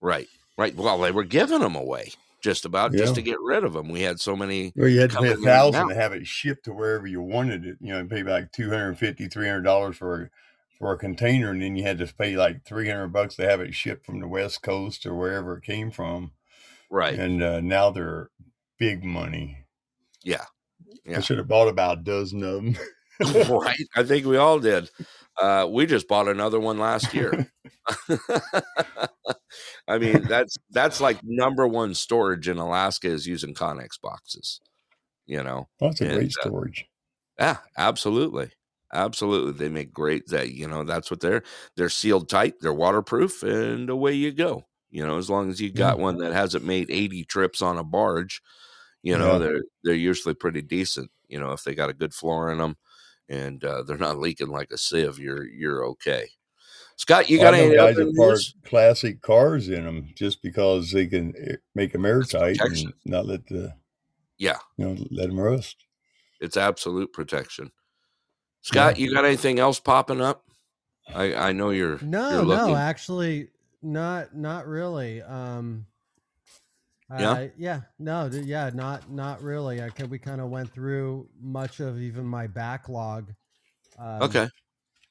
Right. Right. Well, they were giving them away just about just Yeah. to get rid of them. We had so many Well, you had to pay a and thousand to have it shipped to wherever you wanted it. You know, pay like 250 dollars for a, for a container, and then you had to pay like three hundred bucks to have it shipped from the west coast or wherever it came from. Right. And uh, now they're big money. Yeah. I Yeah. should have bought about a dozen of them. right. I think we all did. Uh, we just bought another one last year. I mean, that's that's like number one storage in Alaska is using Connex boxes. You know, That's a And, great uh, storage. yeah, absolutely, absolutely. They make great. That you know, that's what they're they're sealed tight. They're waterproof, and away you go. You know, as long as you got one that hasn't made eighty trips on a barge, you know, Yeah. they're they're usually pretty decent. You know, if they got a good floor in them, and uh, they're not leaking like a sieve, you're you're okay. Scott, you got any guys that park classic cars in them just because they can eh, make them airtight protection. and not let the Yeah, you know let them rust. it's absolute protection. Scott, you got anything else popping up? I I know you're No, you're no, actually, not not really. Um, Yeah? uh, yeah, no, yeah, not not really. I could, we kind of went through much of even my backlog. Um, okay.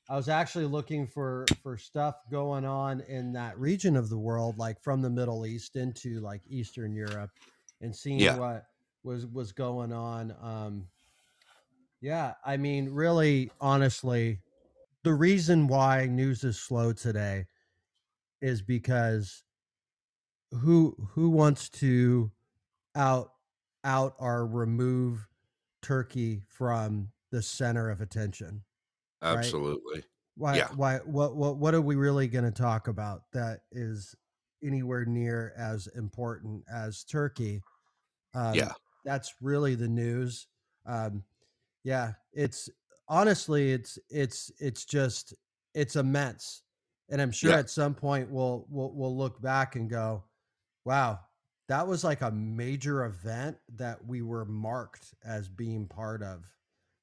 I was actually looking for for stuff going on in that region of the world, like from the Middle East into like Eastern Europe, and seeing Yeah. what was was going on. Um, yeah, I mean, really, honestly, the reason why news is slow today is because who who wants to out out or remove Turkey from the center of attention? right? Absolutely. Why? Yeah. Why? What? What? What are we really going to talk about that is anywhere near as important as Turkey? Um, Yeah. that's really the news. Um, yeah, it's honestly, it's it's it's just it's immense, and I'm sure Yeah. at some point we'll we'll we'll look back and go, "Wow, that was like a major event that we were marked as being part of,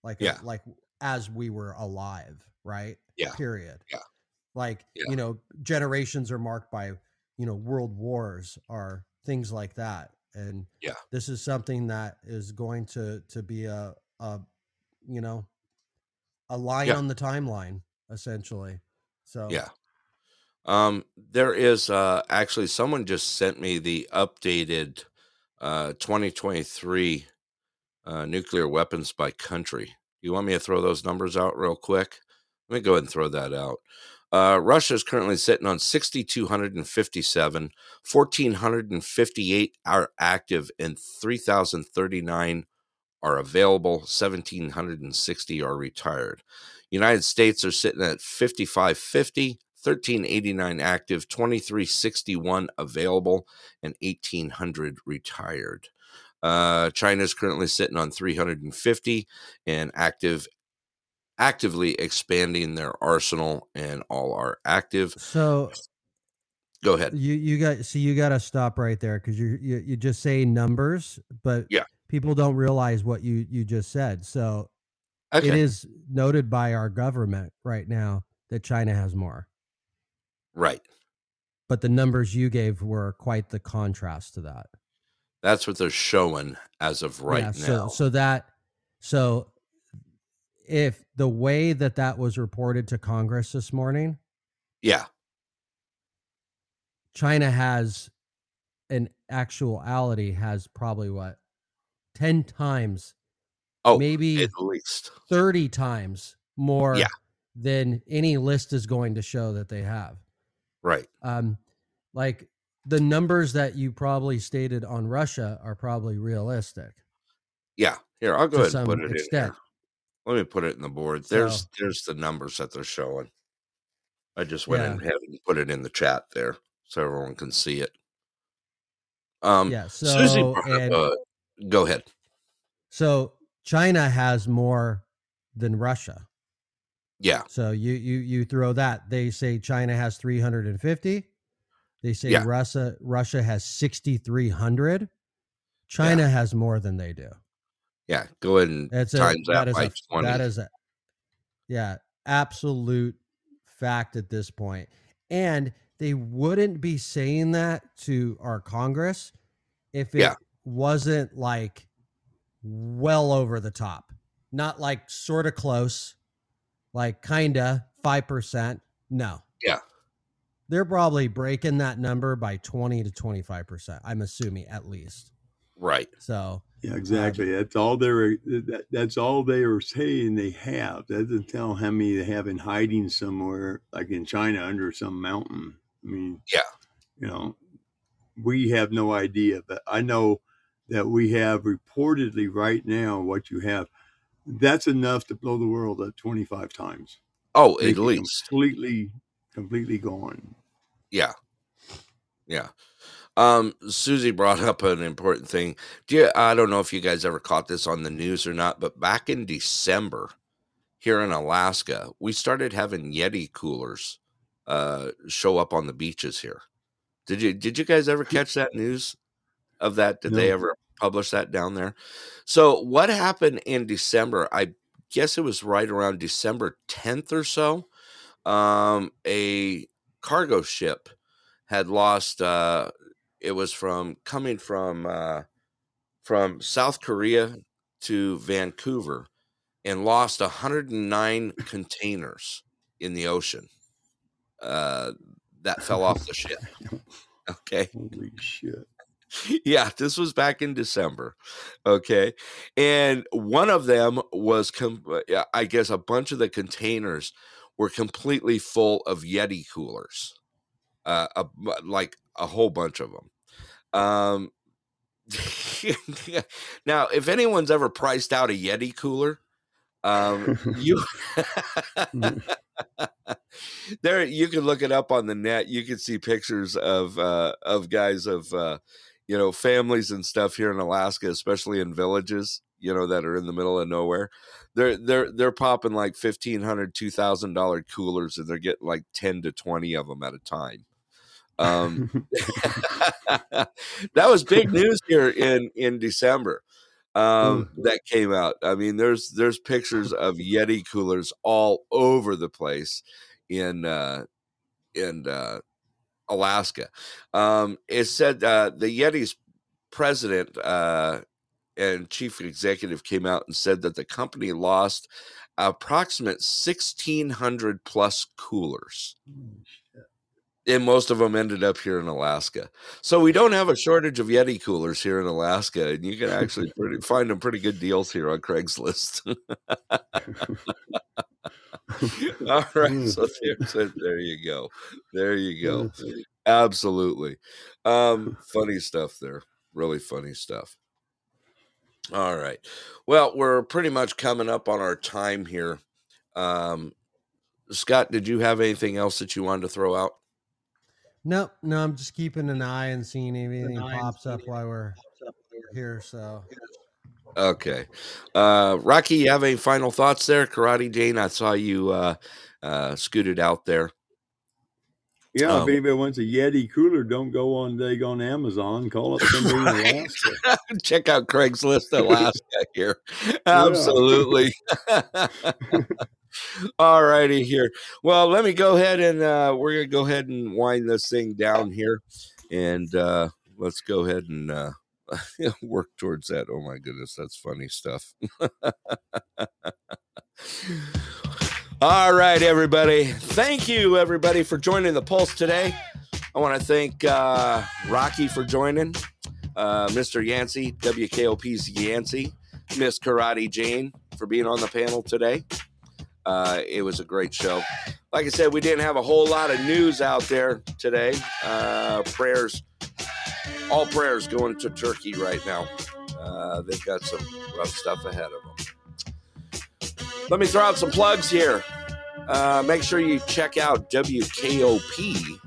like Yeah. like as we were alive, right? Yeah. Period. Yeah. Like Yeah. you know, generations are marked by you know world wars or things like that, and Yeah. this is something that is going to to be a a you know a line Yeah. on the timeline essentially. So Yeah. Um, there is uh, actually someone just sent me the updated uh, 2023 uh, nuclear weapons by country. You want me to throw those numbers out real quick? Let me go ahead and throw that out. Uh, Russia is currently sitting on 6,257, 1,458 are active, and 3,039 are available, 1,760 are retired. United States are sitting at 5550, 1389 active, 2361 available, and 1800 retired. Uh, China is currently sitting on 350 and active, actively expanding their arsenal, and all are active. So Go ahead. you you got see you got to stop right there because you you you just say numbers, but Yeah. people don't realize what you you just said. So Okay. it is noted by our government right now that China has more, Right. but the numbers you gave were quite the contrast to that. That's what they're showing as of right yeah, now. So so that so if the way that that was reported to Congress this morning, yeah. China has in actuality has probably what 10 times Oh, maybe at least. 30 times more Yeah. than any list is going to show that they have. Right. Um like the numbers that you probably stated on Russia are probably realistic. Yeah. Here, I'll go ahead and put it in extent. here. Let me put it in the board. There's So- there's the numbers that they're showing. I just went Yeah. and and put it in the chat there so everyone can see it. Um yeah, Susie so up, and uh, go ahead. so China has more than Russia. Yeah. So you you you throw that. They say China has 350. They say Yeah. Russia Russia has 6300. China has more than they do. Yeah. Go ahead and That's a times that, that is by a 20. that is a yeah, absolute fact at this point. And they wouldn't be saying that to our Congress if it Yeah. wasn't like well over the top. Not like sort of close, like kinda 5%. No. Yeah. They're probably breaking that number by 20 to 25%. I'm assuming at least. right. So, uh, Yeah, exactly. That's all they're. That, that's all they are saying they have. That doesn't tell how many they have in hiding somewhere, like in China under some mountain. I mean, Yeah. you know, we have no idea, but I know that we have reportedly right now what you have. That's enough to blow the world up twenty five times. Oh, at least. completely, completely gone. Yeah. Yeah. Um, Susie brought up an important thing. Do you, I don't know if you guys ever caught this on the news or not, but back in December here in Alaska, we started having Yeti coolers uh show up on the beaches here. Did you did you guys ever catch that news of that? Did they ever publish that down there? So what happened in December? I guess it was right around December 10th or so. Um, a cargo ship had lost uh it was from coming from uh from South Korea to Vancouver and lost 109 containers in the ocean uh that fell off the ship okay Holy shit! yeah, this was back in December. Okay. And one of them was, com- uh, I guess, a bunch of the containers were completely full of Yeti coolers, uh, a, like a whole bunch of them. Um, now, if anyone's ever priced out a Yeti cooler, um, you there you can look it up on the net. You can see pictures of uh, of guys of uh, you know families and stuff here in Alaska, especially in villages, you know that are in the middle of nowhere. They're they're they're popping like fifteen hundred, two thousand dollar coolers, and they're getting like ten to twenty of them at a time. Um, that was big news here in in December. Um, that came out. I mean, there's there's pictures of Yeti coolers all over the place in uh, in uh, Alaska. Um, it said uh, the Yeti's president uh, and chief executive came out and said that the company lost approximate 1600 plus coolers and most of them ended up here in Alaska. So we don't have a shortage of Yeti coolers here in Alaska, and you can actually pretty, find them pretty good deals here on Craigslist. All right, so there, there you go, there you go, absolutely, um, funny stuff there, really funny stuff. All right, well, we're pretty much coming up on our time here. Um, Scott, did you have anything else that you wanted to throw out? No, no, I'm just keeping an eye and seeing if anything pops up while we're here. So, okay, uh, Rocky, you have any final thoughts there? Karate Jane, I saw you uh, uh, scooted out there. Yeah, Um, if anybody wants a Yeti cooler, don't go on dig on Amazon. Call up somebody in Alaska. Check out Craigslist Alaska here. Absolutely. All righty here. Well, let me go ahead and uh, we're gonna go ahead and wind this thing down here, and uh, let's go ahead and uh, work towards that. Oh my goodness, that's funny stuff. All right, everybody. Thank you, everybody, for joining the Pulse today. I want to thank uh, Rocky for joining, uh, Mr. Yancey, WKOP's Yancey, Miss Karate Jane for being on the panel today. Uh, it was a great show. Like I said, we didn't have a whole lot of news out there today. Uh, prayers, all prayers going to Turkey right now. Uh, they've got some rough stuff ahead of them. Let me throw out some plugs here. Uh, make sure you check out WKOP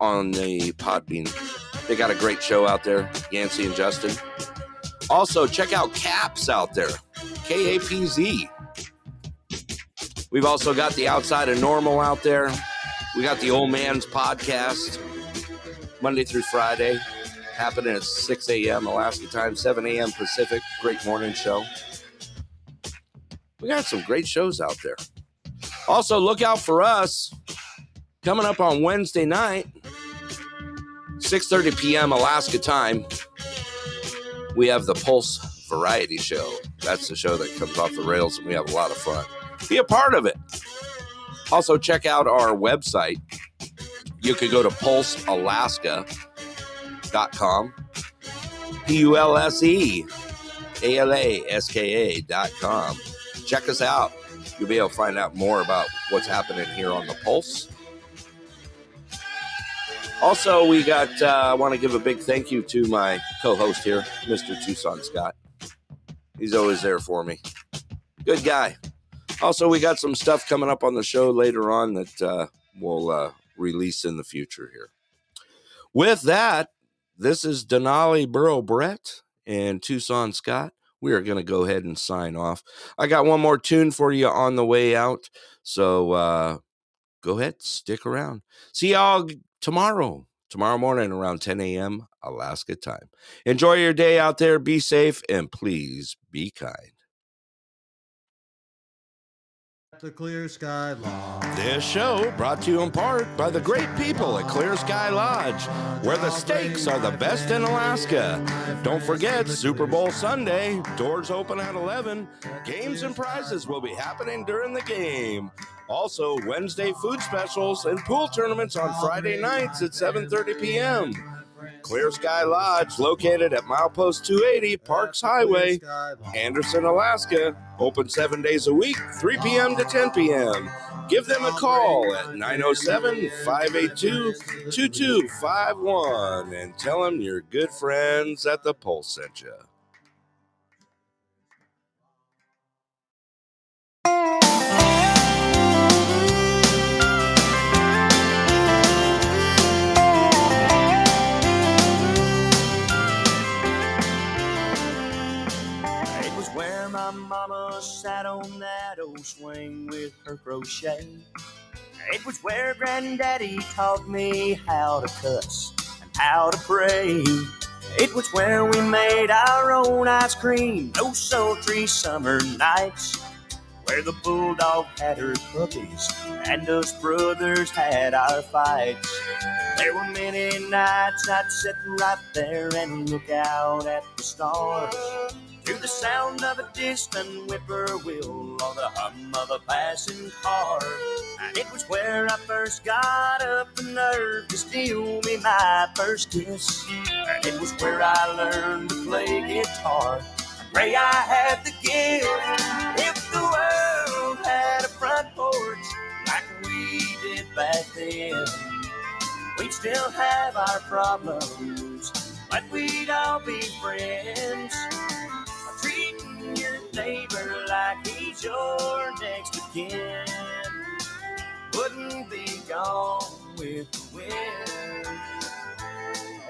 on the Podbean. They got a great show out there, Yancey and Justin. Also, check out Caps out there, K A P Z. We've also got the Outside of Normal out there. We got the Old Man's Podcast, Monday through Friday, happening at 6 a.m. Alaska time, 7 a.m. Pacific. Great morning show. We got some great shows out there. Also, look out for us coming up on Wednesday night, 6:30 p.m. Alaska time. We have the Pulse Variety Show. That's the show that comes off the rails, and we have a lot of fun. Be a part of it. Also, check out our website. You could go to pulsealaska.com. P U L S E A L A S K A dot com. Check us out. You'll be able to find out more about what's happening here on the Pulse. Also, we got, uh, I want to give a big thank you to my co host here, Mr. Tucson Scott. He's always there for me. Good guy. Also, we got some stuff coming up on the show later on that uh, we'll uh, release in the future here. With that, this is Denali Borough Brett and Tucson Scott. We are going to go ahead and sign off. I got one more tune for you on the way out. So uh, go ahead, stick around. See y'all tomorrow, tomorrow morning around 10 a.m. Alaska time. Enjoy your day out there. Be safe and please be kind. The clear sky law. This show brought to you in part by the great people at Clear Sky Lodge, where the steaks are the best in Alaska. Don't forget Super Bowl Sunday, doors open at 11. Games and prizes will be happening during the game. Also, Wednesday food specials and pool tournaments on Friday nights at 7:30 p.m. Clear Sky Lodge, located at milepost 280 Parks Highway, Anderson, Alaska. Open seven days a week, 3 p.m. to 10 p.m. Give them a call at 907 582 2251 and tell them your good friends at the Pulse sent you. My mama sat on that old swing with her crochet. It was where granddaddy taught me how to cuss and how to pray. It was where we made our own ice cream those sultry summer nights. where the bulldog had her puppies and us brothers had our fights. There were many nights I'd sit right there and look out at the stars. To the sound of a distant whippoorwill or the hum of a passing car. And it was where I first got up the nerve to steal me my first kiss. And it was where I learned to play guitar. I pray I had the gift. If the world had a front porch like we did back then, we'd still have our problems, but we'd all be friends. Your neighbor like he's your next of kin wouldn't be gone with the wind.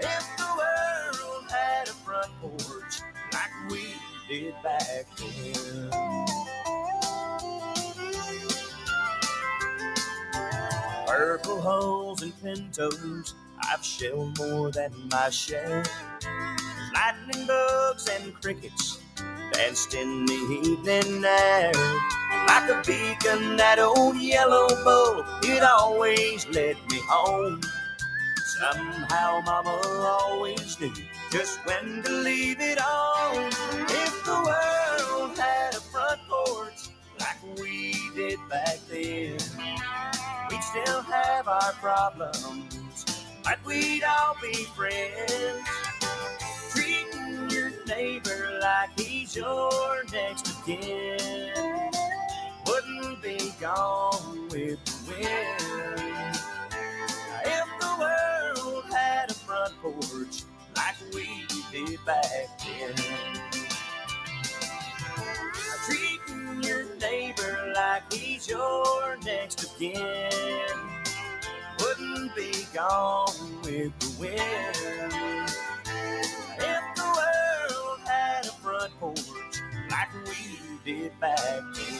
If the world had a front porch like we did back then. Purple hulls and pintos, I've shelled more than my share. Lightning bugs and crickets danced in the evening air. Like a beacon, that old yellow bull, it always led me home. Somehow, Mama always knew just when to leave it on. If the world had a front porch like we did back then, we'd still have our problems, but we'd all be friends. Neighbor like he's your next of kin wouldn't be gone with the wind. If the world had a front porch like we did back then. Treating your neighbor like he's your next of kin wouldn't be gone with the wind. If had a front porch like we did back then.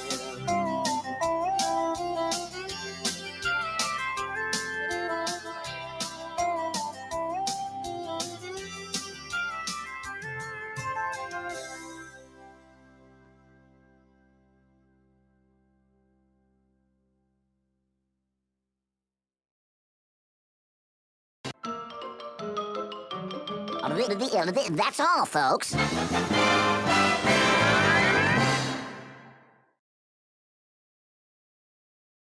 That's all, folks.